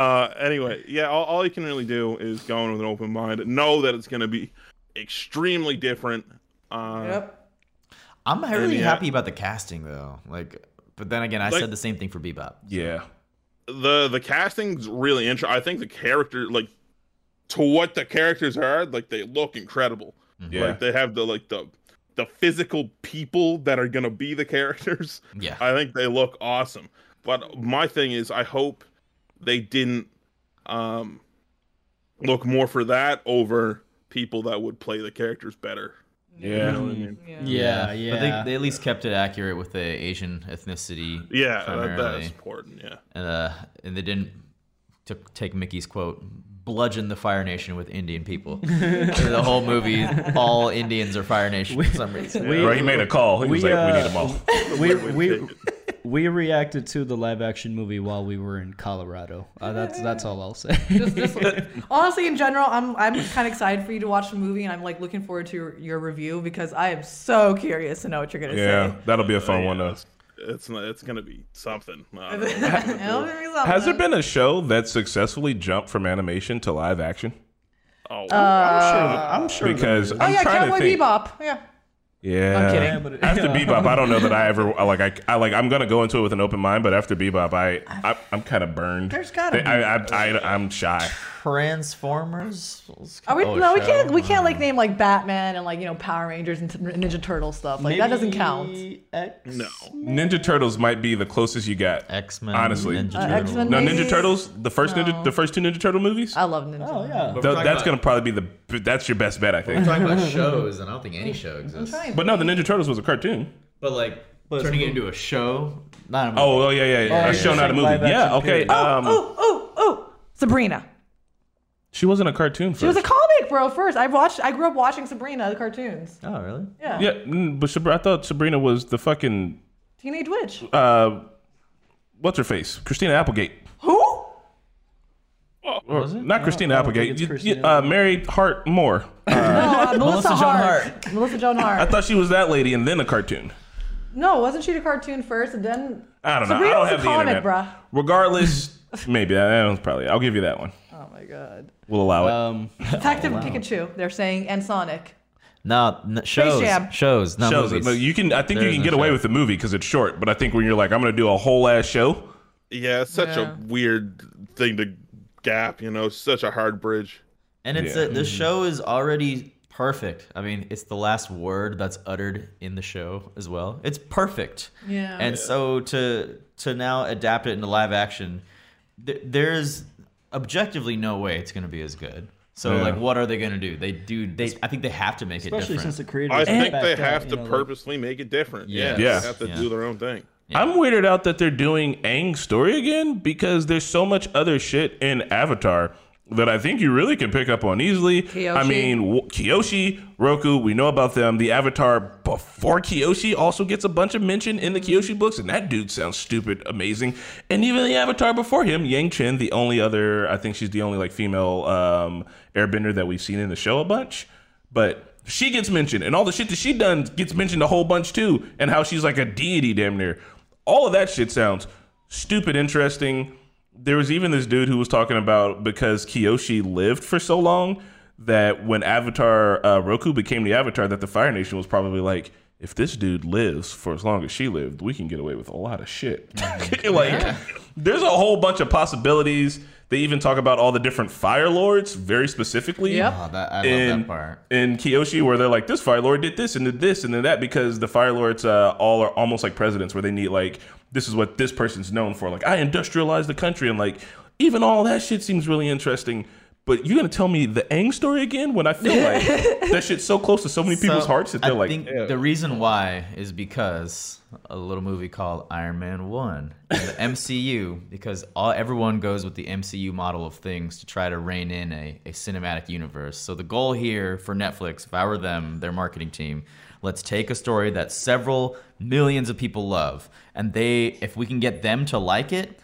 Speaker 7: anyway, yeah, all, all you can really do is go in with an open mind. Know that it's going to be extremely different. Uh,
Speaker 2: Yep.
Speaker 5: I'm really
Speaker 7: yeah.
Speaker 5: happy about the casting though. Like, but then again, I
Speaker 7: Like-
Speaker 5: said the same thing for Bebop.
Speaker 1: Yeah.
Speaker 7: the the casting's really interesting. I think the character, like, to what the characters are, like they look incredible.
Speaker 1: Yeah.
Speaker 7: Like they have the like the the physical people that are gonna be the characters.
Speaker 5: Yeah.
Speaker 7: I think they look awesome. But my thing is, I hope they didn't um look more for that over people that would play the characters better. You
Speaker 1: Yeah.
Speaker 7: know what I mean?
Speaker 2: Yeah.
Speaker 3: Yeah, yeah.
Speaker 5: But they, they at least kept it accurate with the Asian ethnicity.
Speaker 7: Yeah, that,
Speaker 5: primarily.
Speaker 7: that's important. Yeah.
Speaker 5: and uh, and they didn't to take Mickey's quote, bludgeon the Fire Nation with Indian people. the whole movie, all Indians are Fire Nation for some reason.
Speaker 3: We-
Speaker 1: Right, he made a call. He was
Speaker 3: we,
Speaker 1: like, we
Speaker 3: uh,
Speaker 1: need them all.
Speaker 3: we we we reacted to the live action movie while we were in Colorado. Uh, that's that's all I'll say.
Speaker 2: Just, just, honestly, in general, I'm I'm kind of excited for you to watch the movie, and I'm like looking forward to your, your review because I am so curious to know what you're gonna say.
Speaker 1: Yeah, that'll be a fun
Speaker 7: Yeah,
Speaker 1: one though.
Speaker 7: it's, it's not, it's gonna be something. Uh.
Speaker 2: It'll be something.
Speaker 1: Has there been a show that successfully jumped from animation to live action?
Speaker 7: oh,
Speaker 3: I'm sure.
Speaker 1: Because
Speaker 2: Oh
Speaker 1: I'm
Speaker 2: yeah,
Speaker 1: trying to
Speaker 2: Cowboy. Bebop. Yeah.
Speaker 1: Yeah,
Speaker 2: I'm kidding.
Speaker 3: Yeah, but-
Speaker 1: After Bebop, I don't know that I ever I like I, I like I'm gonna go into it with an open mind, but after Bebop, I, I I'm kind of burned.
Speaker 2: There's gotta be.
Speaker 1: I, I, I I'm shy.
Speaker 5: Transformers.
Speaker 2: Are we,
Speaker 5: Oh,
Speaker 2: no, we can't. We can't like name like Batman and like you know Power Rangers and Ninja Turtle stuff. Like that doesn't count.
Speaker 3: Maybe X?
Speaker 7: no.
Speaker 1: Ninja Turtles might be the closest you got.
Speaker 5: X Men.
Speaker 1: Honestly.
Speaker 5: Ninja
Speaker 2: Uh,
Speaker 5: Turtles.
Speaker 2: X-Men
Speaker 1: No. Ninja Turtles, the first Ninja, the first two Ninja Turtle movies.
Speaker 2: I love Ninja.
Speaker 3: Oh yeah.
Speaker 1: Th- that's
Speaker 5: about-
Speaker 1: gonna probably be the that's your best bet, I think.
Speaker 5: We're talking about shows, and I don't think any show exists.
Speaker 1: But no, the Ninja Turtles was a cartoon.
Speaker 5: But like
Speaker 3: But
Speaker 5: turning it into a show, not a movie.
Speaker 1: Oh, oh yeah, yeah, yeah.
Speaker 3: Oh,
Speaker 1: a
Speaker 3: yeah.
Speaker 1: show, not a movie. Yeah, okay.
Speaker 3: period.
Speaker 1: Um,
Speaker 2: oh, oh, oh, Sabrina.
Speaker 1: She wasn't a cartoon first.
Speaker 2: She was a comic, bro. First, I watched. I grew up watching Sabrina the cartoons.
Speaker 5: Oh, really?
Speaker 2: Yeah.
Speaker 1: yeah, mm, but Sabri- I thought Sabrina was the fucking
Speaker 2: Teenage Witch.
Speaker 1: uh, what's her face? Christina Applegate.
Speaker 2: Who?
Speaker 1: Or, Not Christina
Speaker 3: I don't think
Speaker 1: Applegate.
Speaker 3: it's
Speaker 1: You-
Speaker 3: Christina
Speaker 1: you- uh, Mary Hart Moore.
Speaker 2: No, uh, Melissa,
Speaker 5: Melissa Joan
Speaker 2: Hart.
Speaker 5: Hart.
Speaker 2: Melissa Joan Hart.
Speaker 1: I thought she was that lady and then a cartoon.
Speaker 2: no, wasn't she the cartoon first and then?
Speaker 1: I don't know.
Speaker 2: Sabrina
Speaker 1: I don't
Speaker 2: was a
Speaker 1: have the
Speaker 2: comic,
Speaker 1: internet.
Speaker 2: bruh.
Speaker 1: Regardless, maybe that was probably. I'll give you that one.
Speaker 2: My god.
Speaker 1: We'll allow it.
Speaker 3: Um,
Speaker 2: Detective Pikachu. They're saying and Sonic.
Speaker 5: No, n- shows.
Speaker 2: Jam.
Speaker 5: Shows, not
Speaker 1: Shows,
Speaker 5: movies.
Speaker 1: but you can. I think
Speaker 5: There
Speaker 1: you
Speaker 5: is
Speaker 1: can
Speaker 5: no
Speaker 1: get away
Speaker 5: show.
Speaker 1: with the movie because it's short. But I think when you're like, I'm gonna do a whole ass show.
Speaker 7: Yeah, it's such
Speaker 2: Yeah.
Speaker 7: a weird thing to gap. You know, such a hard bridge.
Speaker 5: And it's
Speaker 1: Yeah.
Speaker 5: a, the show is already perfect. I mean, it's the last word that's uttered in the show as well. It's perfect.
Speaker 2: Yeah.
Speaker 5: And so to to now adapt it into live action, th- there's objectively no way it's going to be as good. So
Speaker 1: Yeah.
Speaker 5: like, what are they going to do? They do. They. I think they have to make
Speaker 3: especially
Speaker 5: it different.
Speaker 3: since the creators.
Speaker 7: I think
Speaker 3: backed
Speaker 7: they
Speaker 3: out,
Speaker 7: have
Speaker 3: you
Speaker 7: to
Speaker 3: know, like-
Speaker 7: purposely make it different.
Speaker 5: Yeah.
Speaker 7: Yeah,
Speaker 1: Yeah.
Speaker 7: they have to
Speaker 5: Yeah.
Speaker 7: do their own thing.
Speaker 1: I'm weirded out that they're doing Aang's story again because there's so much other shit in Avatar that I think you really can pick up on easily. I mean, w- Kyoshi, Roku, we know about them. The Avatar before Kyoshi also gets a bunch of mention in the Kyoshi books, and that dude sounds stupid amazing. And even the Avatar before him, Yang Chen, the only other, I think she's the only like female um, airbender that we've seen in the show a bunch. But she gets mentioned, and all the shit that she done gets mentioned a whole bunch too, and how she's like a deity damn near. All of that shit sounds stupid interesting. There was even this dude who was talking about because Kyoshi lived for so long that when Avatar uh, Roku became the Avatar, that the Fire Nation was probably like, if this dude lives for as long as she lived, we can get away with a lot of shit. like, there's a whole bunch of possibilities They even talk about all the different Fire Lords very specifically.
Speaker 2: Yep.
Speaker 5: Oh, that, I love
Speaker 1: in,
Speaker 5: that part.
Speaker 1: in Kyoshi, where they're like, this Fire Lord did this and did this and then that because the Fire Lords uh, all are almost like presidents, where they need like, this is what this person's known for. Like, I industrialized the country, and like, even all that shit seems really interesting. But you're gonna tell me the Aang story again when I feel like that shit's so close to so many people's
Speaker 5: So,
Speaker 1: hearts that they're
Speaker 5: I
Speaker 1: like,
Speaker 5: think the reason why is because a little movie called Iron Man One in the MCU, because all everyone goes with the MCU model of things to try to rein in a, a cinematic universe. So the goal here for Netflix, if I were them, their marketing team, let's take a story that several millions of people love, and they, if we can get them to like it,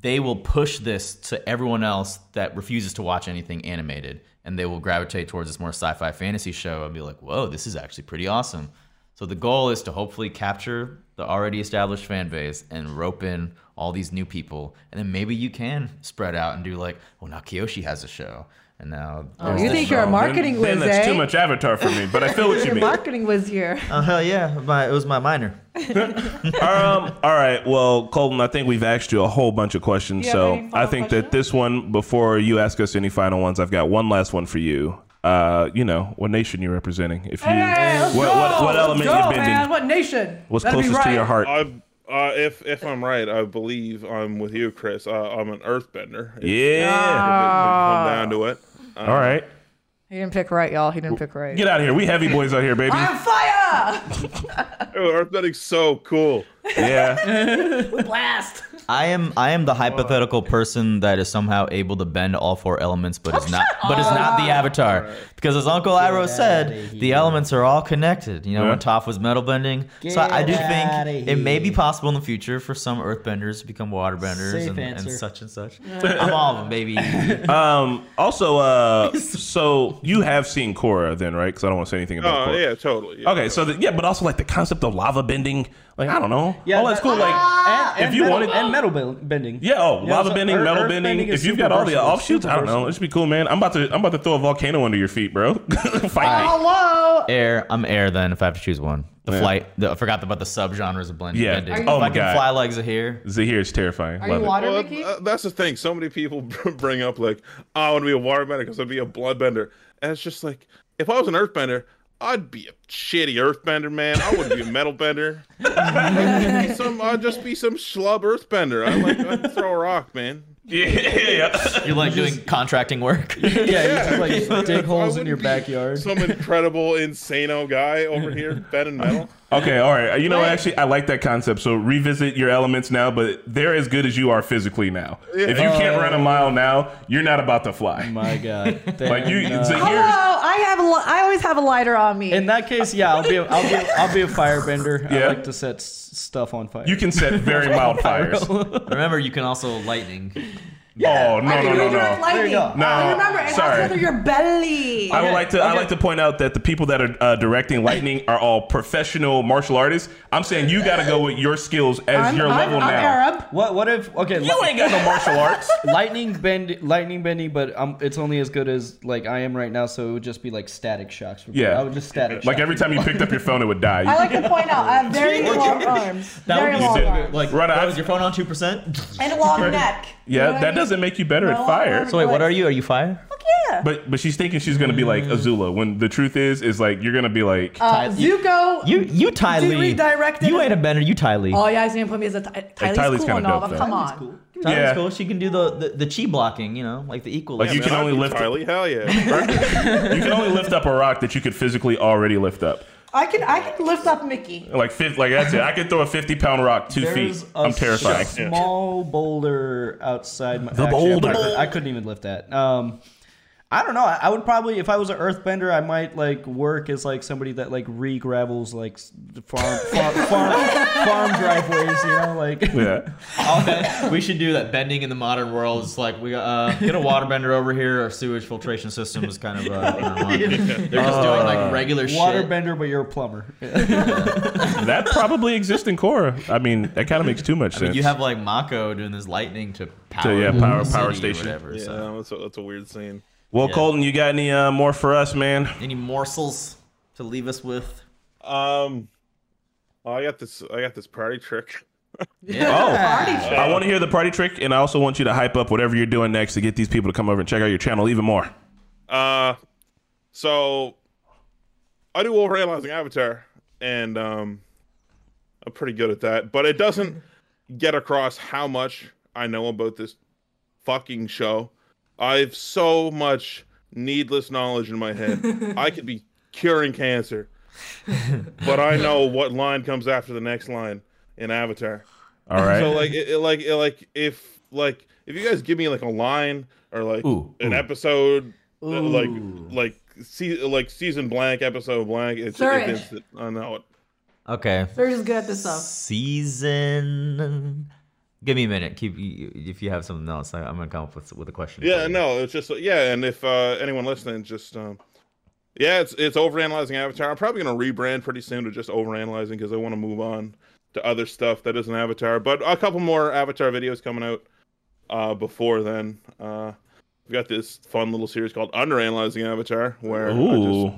Speaker 5: they will push this to everyone else that refuses to watch anything animated and they will gravitate towards this more sci-fi fantasy show and be like whoa this is actually pretty awesome. So the goal is to hopefully capture the already established fan base and rope in all these new people and then maybe you can spread out and do like well now Kyoshi has a show and now
Speaker 2: Oh, you think you're a marketing
Speaker 1: then,
Speaker 2: whiz,
Speaker 1: then that's
Speaker 2: eh?
Speaker 1: too much Avatar for me. But I feel what you mean.
Speaker 2: marketing whiz here.
Speaker 5: oh hell yeah my, it was my minor
Speaker 1: um, all right. Well, Colton, I think we've asked you a whole bunch of questions.
Speaker 2: You
Speaker 1: so I think that this one, before you ask us any final ones, I've got one last one for you. Uh, you know, what nation you're representing? If you,
Speaker 2: Hey,
Speaker 1: what,
Speaker 2: go.
Speaker 1: what, what element
Speaker 2: go,
Speaker 1: you're bending?
Speaker 2: man. What nation?
Speaker 1: What's
Speaker 2: Better be
Speaker 1: closest to your heart?
Speaker 7: I, uh, if if I'm right, I believe I'm with you, Chris. Uh, I'm an Earthbender. If, if
Speaker 1: yeah.
Speaker 7: it come down to it.
Speaker 1: All um, right.
Speaker 2: He didn't pick right, y'all. He didn't pick right.
Speaker 1: Get out of here. We heavy boys out here, baby.
Speaker 2: I'm fire!
Speaker 7: Oh, Earthbending's so cool.
Speaker 1: Yeah.
Speaker 2: Blast!
Speaker 5: I am I am the hypothetical person that is somehow able to bend all four elements, but is not but is not the avatar. Because as Uncle Iroh said, the elements are all connected. You know,
Speaker 1: Yeah.
Speaker 5: when Toph was metal bending. so I do think it may be possible in the future for some earthbenders to become waterbenders
Speaker 3: Safe
Speaker 5: and, and such and such. I'm all of them, baby.
Speaker 1: um. Also, uh, so you have seen Korra then, right? Because I don't want to say anything about
Speaker 7: Oh
Speaker 1: Korra.
Speaker 7: yeah, totally. yeah.
Speaker 1: Okay, so the, yeah, but also like the concept of lava bending, like I don't know,
Speaker 3: Yeah,
Speaker 1: all that's
Speaker 3: that-
Speaker 1: cool. Like
Speaker 3: and,
Speaker 1: if
Speaker 3: and
Speaker 1: you
Speaker 3: metal,
Speaker 1: wanted,
Speaker 3: and metal bending.
Speaker 1: Yeah, oh,
Speaker 3: Yeah,
Speaker 1: lava
Speaker 3: so
Speaker 1: bending,
Speaker 3: earth-
Speaker 1: metal
Speaker 3: earth
Speaker 1: bending.
Speaker 3: bending
Speaker 1: If you've got all the offshoots, I don't know.
Speaker 3: versatile.
Speaker 1: It should be cool, man. I'm about to I'm about to throw a volcano under your feet, bro. Fight me.
Speaker 2: Hello!
Speaker 5: Air, I'm air then if I have to choose one. The
Speaker 1: Yeah.
Speaker 5: flight. The, I forgot about the subgenres of blending.
Speaker 1: Yeah.
Speaker 5: bending.
Speaker 1: You- Oh
Speaker 5: I
Speaker 1: my
Speaker 5: can
Speaker 1: God.
Speaker 5: fly like Zaheer.
Speaker 1: Zaheer is terrifying.
Speaker 2: Are
Speaker 1: Love
Speaker 2: you
Speaker 1: it.
Speaker 2: water,
Speaker 7: Well, uh, that's the thing. So many people bring up like, oh, I want to be a waterbender because I'd be a bloodbender, and it's just like, if I was an earthbender, I'd be a shitty earthbender, man. I wouldn't be a metal bender. I'd, be some, I'd just be some schlub earthbender. I like I'd throw a rock, man.
Speaker 1: Yeah, yeah.
Speaker 5: You like doing contracting work?
Speaker 3: Yeah, you just like dig holes in your backyard.
Speaker 7: Some incredible insano guy over here bending metal.
Speaker 1: Okay, all right. You know, what? actually, I like that concept. So revisit your elements now, but they're as good as you are physically now. If you can't run a mile now, you're not about to fly.
Speaker 3: My God.
Speaker 1: Like you,
Speaker 3: Then, uh,
Speaker 1: Zaheer.
Speaker 2: Hello! I have a li- I always have a lighter on me.
Speaker 3: in that case, yeah, I'll be a, I'll be a, I'll be a firebender.
Speaker 1: Yeah.
Speaker 3: I like to set s- stuff on fire.
Speaker 1: You can set very mild fires.
Speaker 5: Remember, you can also lightning.
Speaker 1: Oh no
Speaker 2: I
Speaker 1: no
Speaker 2: can
Speaker 1: no
Speaker 2: redirect
Speaker 1: no!
Speaker 2: lightning.
Speaker 3: go.
Speaker 1: No,
Speaker 2: But remember, it
Speaker 1: sorry.
Speaker 2: has to go through your belly.
Speaker 1: I would like to. I
Speaker 3: okay.
Speaker 1: like to point out that the people that are uh, directing lightning are all professional martial artists. I'm saying you got to go with your skills as
Speaker 2: I'm,
Speaker 1: your
Speaker 2: I'm,
Speaker 1: level
Speaker 2: I'm
Speaker 1: now.
Speaker 2: Arab.
Speaker 3: What what if okay?
Speaker 1: You ain't got no martial arts.
Speaker 3: lightning bend lightning bending, but um, it's only as good as like I am right now. So it would just be like static shocks. For me.
Speaker 1: Yeah.
Speaker 3: I would just static.
Speaker 1: Like
Speaker 3: shock
Speaker 1: every time you picked up your phone, it would die.
Speaker 2: I like to point out I have very long arms.
Speaker 5: That
Speaker 2: very
Speaker 5: would be
Speaker 2: long arms.
Speaker 5: Like,
Speaker 1: Run out.
Speaker 5: was your phone on two percent?
Speaker 2: and a long neck. You know
Speaker 1: yeah, that
Speaker 2: mean?
Speaker 1: Doesn't make you better at fire.
Speaker 5: So wait, what are you? Are you fire?
Speaker 2: Fuck yeah.
Speaker 1: But but she's thinking she's gonna be like Azula when the truth is is like you're gonna be like
Speaker 2: Uh, Zuko.
Speaker 5: You you Ty Lee.
Speaker 2: redirected
Speaker 5: You ain't a bender. You Ty Lee.
Speaker 2: Oh, yeah, he's gonna put me as a Ty- Tylee's
Speaker 1: Ty Lee's
Speaker 2: cool
Speaker 1: kinda
Speaker 2: and all,
Speaker 1: dope,
Speaker 2: but
Speaker 1: though.
Speaker 2: come on.
Speaker 5: Ty Lee's
Speaker 1: yeah.
Speaker 5: cool. She can do the, the the chi blocking. You know, like the equal.
Speaker 1: Like you can only
Speaker 7: be
Speaker 1: lift
Speaker 7: Ty Lee, hell yeah.
Speaker 1: you can only lift up a rock that you could physically already lift up.
Speaker 2: I can I can lift up Mickey.
Speaker 1: Like fifth, like that's it. I could throw a fifty pound rock two
Speaker 3: There's
Speaker 1: feet.
Speaker 3: a
Speaker 1: I'm terrified.
Speaker 3: Small boulder outside my.
Speaker 1: The
Speaker 3: actually, I'm
Speaker 1: boulder.
Speaker 3: I couldn't even lift that. Um, I don't know. I, I would probably, if I was an earthbender, I might like work as like somebody that like re-gravels like farm farm farm, farm driveways. You know, like
Speaker 1: Yeah.
Speaker 5: Okay, we should do that. Bending in the modern world is like we uh, get a waterbender over here. Our sewage filtration system is kind of uh, they're just doing like regular shit.
Speaker 3: waterbender, but you're a plumber.
Speaker 1: That probably exists in Korra. I mean, that kind of makes too much
Speaker 5: I
Speaker 1: sense.
Speaker 5: mean, you have like Mako doing this lightning to power,
Speaker 1: yeah, power-
Speaker 5: city
Speaker 1: power
Speaker 5: or
Speaker 1: station.
Speaker 5: whatever.
Speaker 7: Yeah,
Speaker 5: So.
Speaker 7: that's a, that's a weird scene.
Speaker 1: Well,
Speaker 5: yeah.
Speaker 1: Colton, you got any uh, more for us, man?
Speaker 5: Any morsels to leave us with?
Speaker 7: Um, oh, I got this. I got this party trick
Speaker 1: Oh, I want to hear the party trick, and I also want you to hype up whatever you're doing next to get these people to come over and check out your channel even more.
Speaker 7: Uh, so I do overanalyzing Avatar, and um, I'm pretty good at that. But it doesn't get across how much I know about this fucking show. I've so much needless knowledge in my head. I could be curing cancer, but I know what line comes after the next line in Avatar.
Speaker 1: All right.
Speaker 7: So like, it, it- like, it, like if like if you guys give me like a line or like
Speaker 1: Ooh,
Speaker 7: an
Speaker 1: ooh.
Speaker 7: episode, uh, like like see like season blank, episode blank, it's,
Speaker 2: Surge.
Speaker 7: it's instant. I know it.
Speaker 5: Okay.
Speaker 2: They're just good at this stuff.
Speaker 5: Season. Give me a minute. Keep if you have something else. I- I'm gonna come up with with a question.
Speaker 7: Yeah, no, it's just yeah. And if uh, anyone listening, just um, yeah, it's it's overanalyzing Avatar. I'm probably gonna rebrand pretty soon to just overanalyzing because I want to move on to other stuff that isn't Avatar. But a couple more Avatar videos coming out uh, before then. Uh, we've got this fun little series called Underanalyzing Avatar, where I just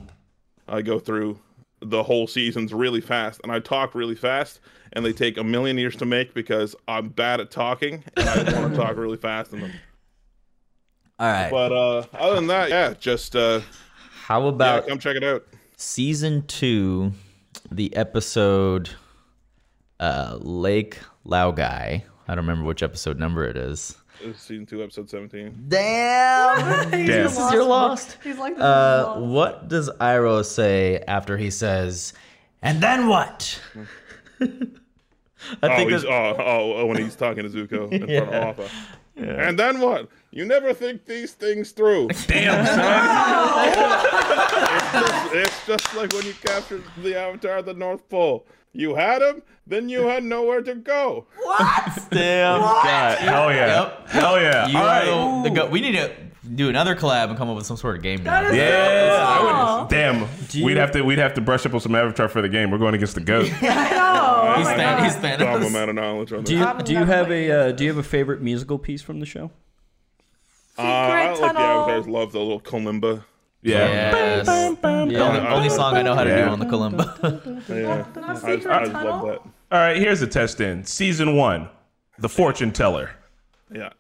Speaker 7: I go through the whole seasons really fast, and I talk really fast, and they take a million years to make because I'm bad at talking, and I want to talk really fast in them.
Speaker 5: All right.
Speaker 7: But uh, other than that, yeah, just uh,
Speaker 5: How
Speaker 7: yeah,
Speaker 5: about
Speaker 7: come check it out.
Speaker 5: season two, the episode uh, Lake Laogai. I don't remember which episode number it is.
Speaker 7: It's season two, episode seventeen.
Speaker 5: Damn.
Speaker 2: He's
Speaker 1: Damn.
Speaker 2: just
Speaker 1: This is
Speaker 5: You're lost.
Speaker 2: He's like, this
Speaker 5: Uh,
Speaker 2: lost.
Speaker 5: what does Iroh say after he says, "And then what"? I
Speaker 7: Oh,
Speaker 5: think
Speaker 7: he's,
Speaker 5: it's,
Speaker 7: oh, oh, oh, when he's talking to Zuko in front of Appa. And then what? You never think these things through.
Speaker 1: Damn, son.
Speaker 7: it's, just, it's just like when you captured the Avatar of the North Pole. You had him, then you had nowhere to go. What?
Speaker 5: Damn.
Speaker 1: God, hell yeah.
Speaker 5: Yep.
Speaker 1: Hell yeah.
Speaker 5: You
Speaker 1: All
Speaker 5: are
Speaker 1: right.
Speaker 5: the, the go- we need to do another collab and come up with some sort of game.
Speaker 2: That
Speaker 5: now.
Speaker 2: is
Speaker 1: Yeah, I
Speaker 2: Aw.
Speaker 1: would, damn.
Speaker 3: you-
Speaker 1: we'd have to we'd have to brush up on some Avatar for the game. We're going against the goat.
Speaker 2: I know.
Speaker 5: He's,
Speaker 2: oh my
Speaker 5: Than- he's
Speaker 7: Dumb
Speaker 5: Thanos.
Speaker 7: amount of knowledge on
Speaker 3: Do
Speaker 7: this.
Speaker 3: you do you have a uh, do you have a favorite musical piece from the show?
Speaker 7: Uh, I like the
Speaker 2: tunnel.
Speaker 7: Avatars. Love the little kalimba.
Speaker 1: Yeah.
Speaker 5: Yes.
Speaker 1: Bam, bam,
Speaker 5: The
Speaker 1: bam.
Speaker 5: only, only song I know how to
Speaker 1: Yeah.
Speaker 5: do on the kalimba.
Speaker 7: Yeah,
Speaker 2: No
Speaker 7: I,
Speaker 2: secret
Speaker 7: I
Speaker 2: tunnel?
Speaker 7: love that.
Speaker 1: All right, here's a test in. Season one, The Fortune Teller.
Speaker 7: Yeah.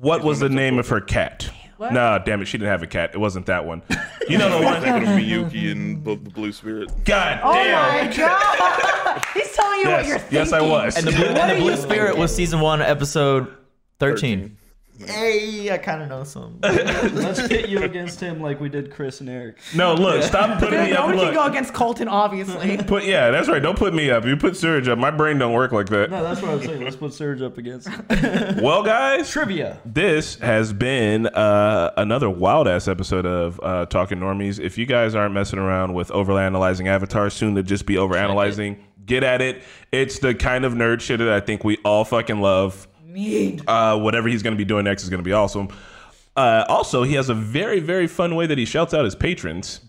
Speaker 1: What was the name of her cat?
Speaker 2: What?
Speaker 1: Nah, damn it, she didn't have a cat. It wasn't that one. You know the
Speaker 7: I'm
Speaker 1: one.
Speaker 7: thinking of Miyuki and the, the Blue Spirit.
Speaker 1: God
Speaker 2: Oh
Speaker 1: damn.
Speaker 2: my god! He's telling you what you're
Speaker 1: Yes,
Speaker 2: thinking.
Speaker 1: yes, I was.
Speaker 5: and the blue, and the blue
Speaker 2: you
Speaker 5: spirit was season one, episode thirteen.
Speaker 7: 13.
Speaker 5: Hey, I kind of know some.
Speaker 3: Let's pit you against him like we did Chris and Eric.
Speaker 1: No, look, stop putting me up.
Speaker 2: no
Speaker 1: up.
Speaker 2: one can go
Speaker 1: Look,
Speaker 2: against Colton, obviously.
Speaker 1: put yeah, that's right. Don't put me up. You put Surge up. My brain don't work like that.
Speaker 3: No, that's what I'm saying. Let's put Surge up against him.
Speaker 1: Well, guys,
Speaker 3: trivia.
Speaker 1: this has been uh, another wild ass episode of uh, Talking Normies. If you guys aren't messing around with overanalyzing Avatar, soon to just be overanalyzing, get at it. It's the kind of nerd shit that I think we all fucking love.
Speaker 2: Need.
Speaker 1: Uh, whatever he's going to be doing next is going to be awesome. Uh, also, he has a very, very fun way that he shouts out his patrons.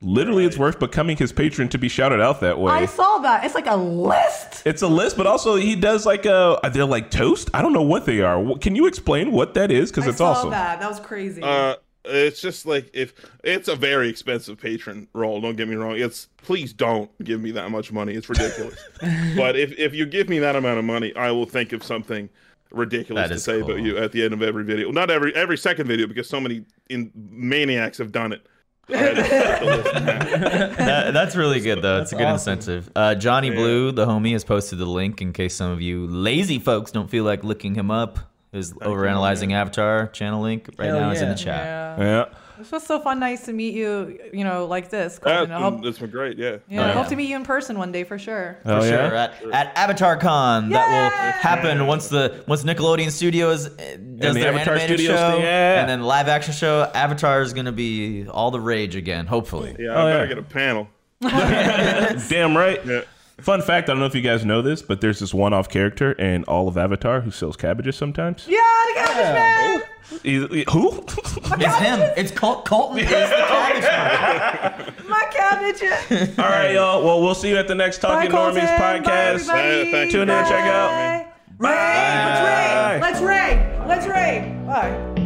Speaker 1: Literally, it's worth becoming his patron to be shouted out that way.
Speaker 2: I saw that. It's like a list.
Speaker 1: It's a list, but also he does like a. They're like toast. I don't know what they are. Can you explain what that is? Because
Speaker 2: I
Speaker 1: it's
Speaker 2: saw
Speaker 1: awesome.
Speaker 2: that. That was crazy.
Speaker 7: Uh, it's just like if it's a very expensive patron role. Don't get me wrong. It's please don't give me that much money. It's ridiculous. but if if you give me that amount of money, I will think of something ridiculous
Speaker 5: That
Speaker 7: to
Speaker 5: is
Speaker 7: say about
Speaker 5: cool.
Speaker 7: you at the end of every video. Not every every second video because so many in maniacs have done it. I had to cut the list in half.
Speaker 5: That, that's really good though. It's a good
Speaker 3: awesome.
Speaker 5: incentive. Uh, Johnny Blue, the homie, has posted the link in case some of you lazy folks don't feel like looking him up. His overanalyzing Avatar channel link right
Speaker 3: Hell
Speaker 5: now is in the chat.
Speaker 2: yeah.
Speaker 1: Yeah.
Speaker 2: It's just so fun, nice to meet you. You know, like this. Colton. I
Speaker 7: That's
Speaker 2: hope,
Speaker 7: been, that's been great. Yeah.
Speaker 2: yeah, I
Speaker 5: yeah.
Speaker 2: hope to meet you in person one day for sure.
Speaker 1: Oh,
Speaker 5: For
Speaker 1: yeah?
Speaker 5: sure. At, at Avatar Con, that will happen once the once Nickelodeon Studios uh, does
Speaker 1: the
Speaker 5: their
Speaker 1: Avatar
Speaker 5: animated
Speaker 1: Studios
Speaker 5: show,
Speaker 1: thing, yeah.
Speaker 5: and then live action show. Avatar is gonna be all the rage again, hopefully.
Speaker 7: Yeah.
Speaker 1: Oh,
Speaker 7: I better
Speaker 1: yeah.
Speaker 7: get a panel.
Speaker 1: Damn right.
Speaker 7: Yeah.
Speaker 1: Fun fact: I don't know if you guys know this, but there's this one-off character in all of Avatar who sells cabbages sometimes.
Speaker 2: Yeah, the cabbage man.
Speaker 1: He- he- who?
Speaker 5: It's him. It's Col- Colton. Is the cabbage man.
Speaker 2: My cabbage.
Speaker 1: all right, y'all. Well, we'll see you at the next Talking
Speaker 2: Colton.
Speaker 1: Normies
Speaker 2: Bye,
Speaker 1: podcast.
Speaker 2: everybody.
Speaker 7: Thank
Speaker 1: you. Tune in, check out.
Speaker 2: Bye. Raid. Let's raid. Let's raid. Let's raid. Bye.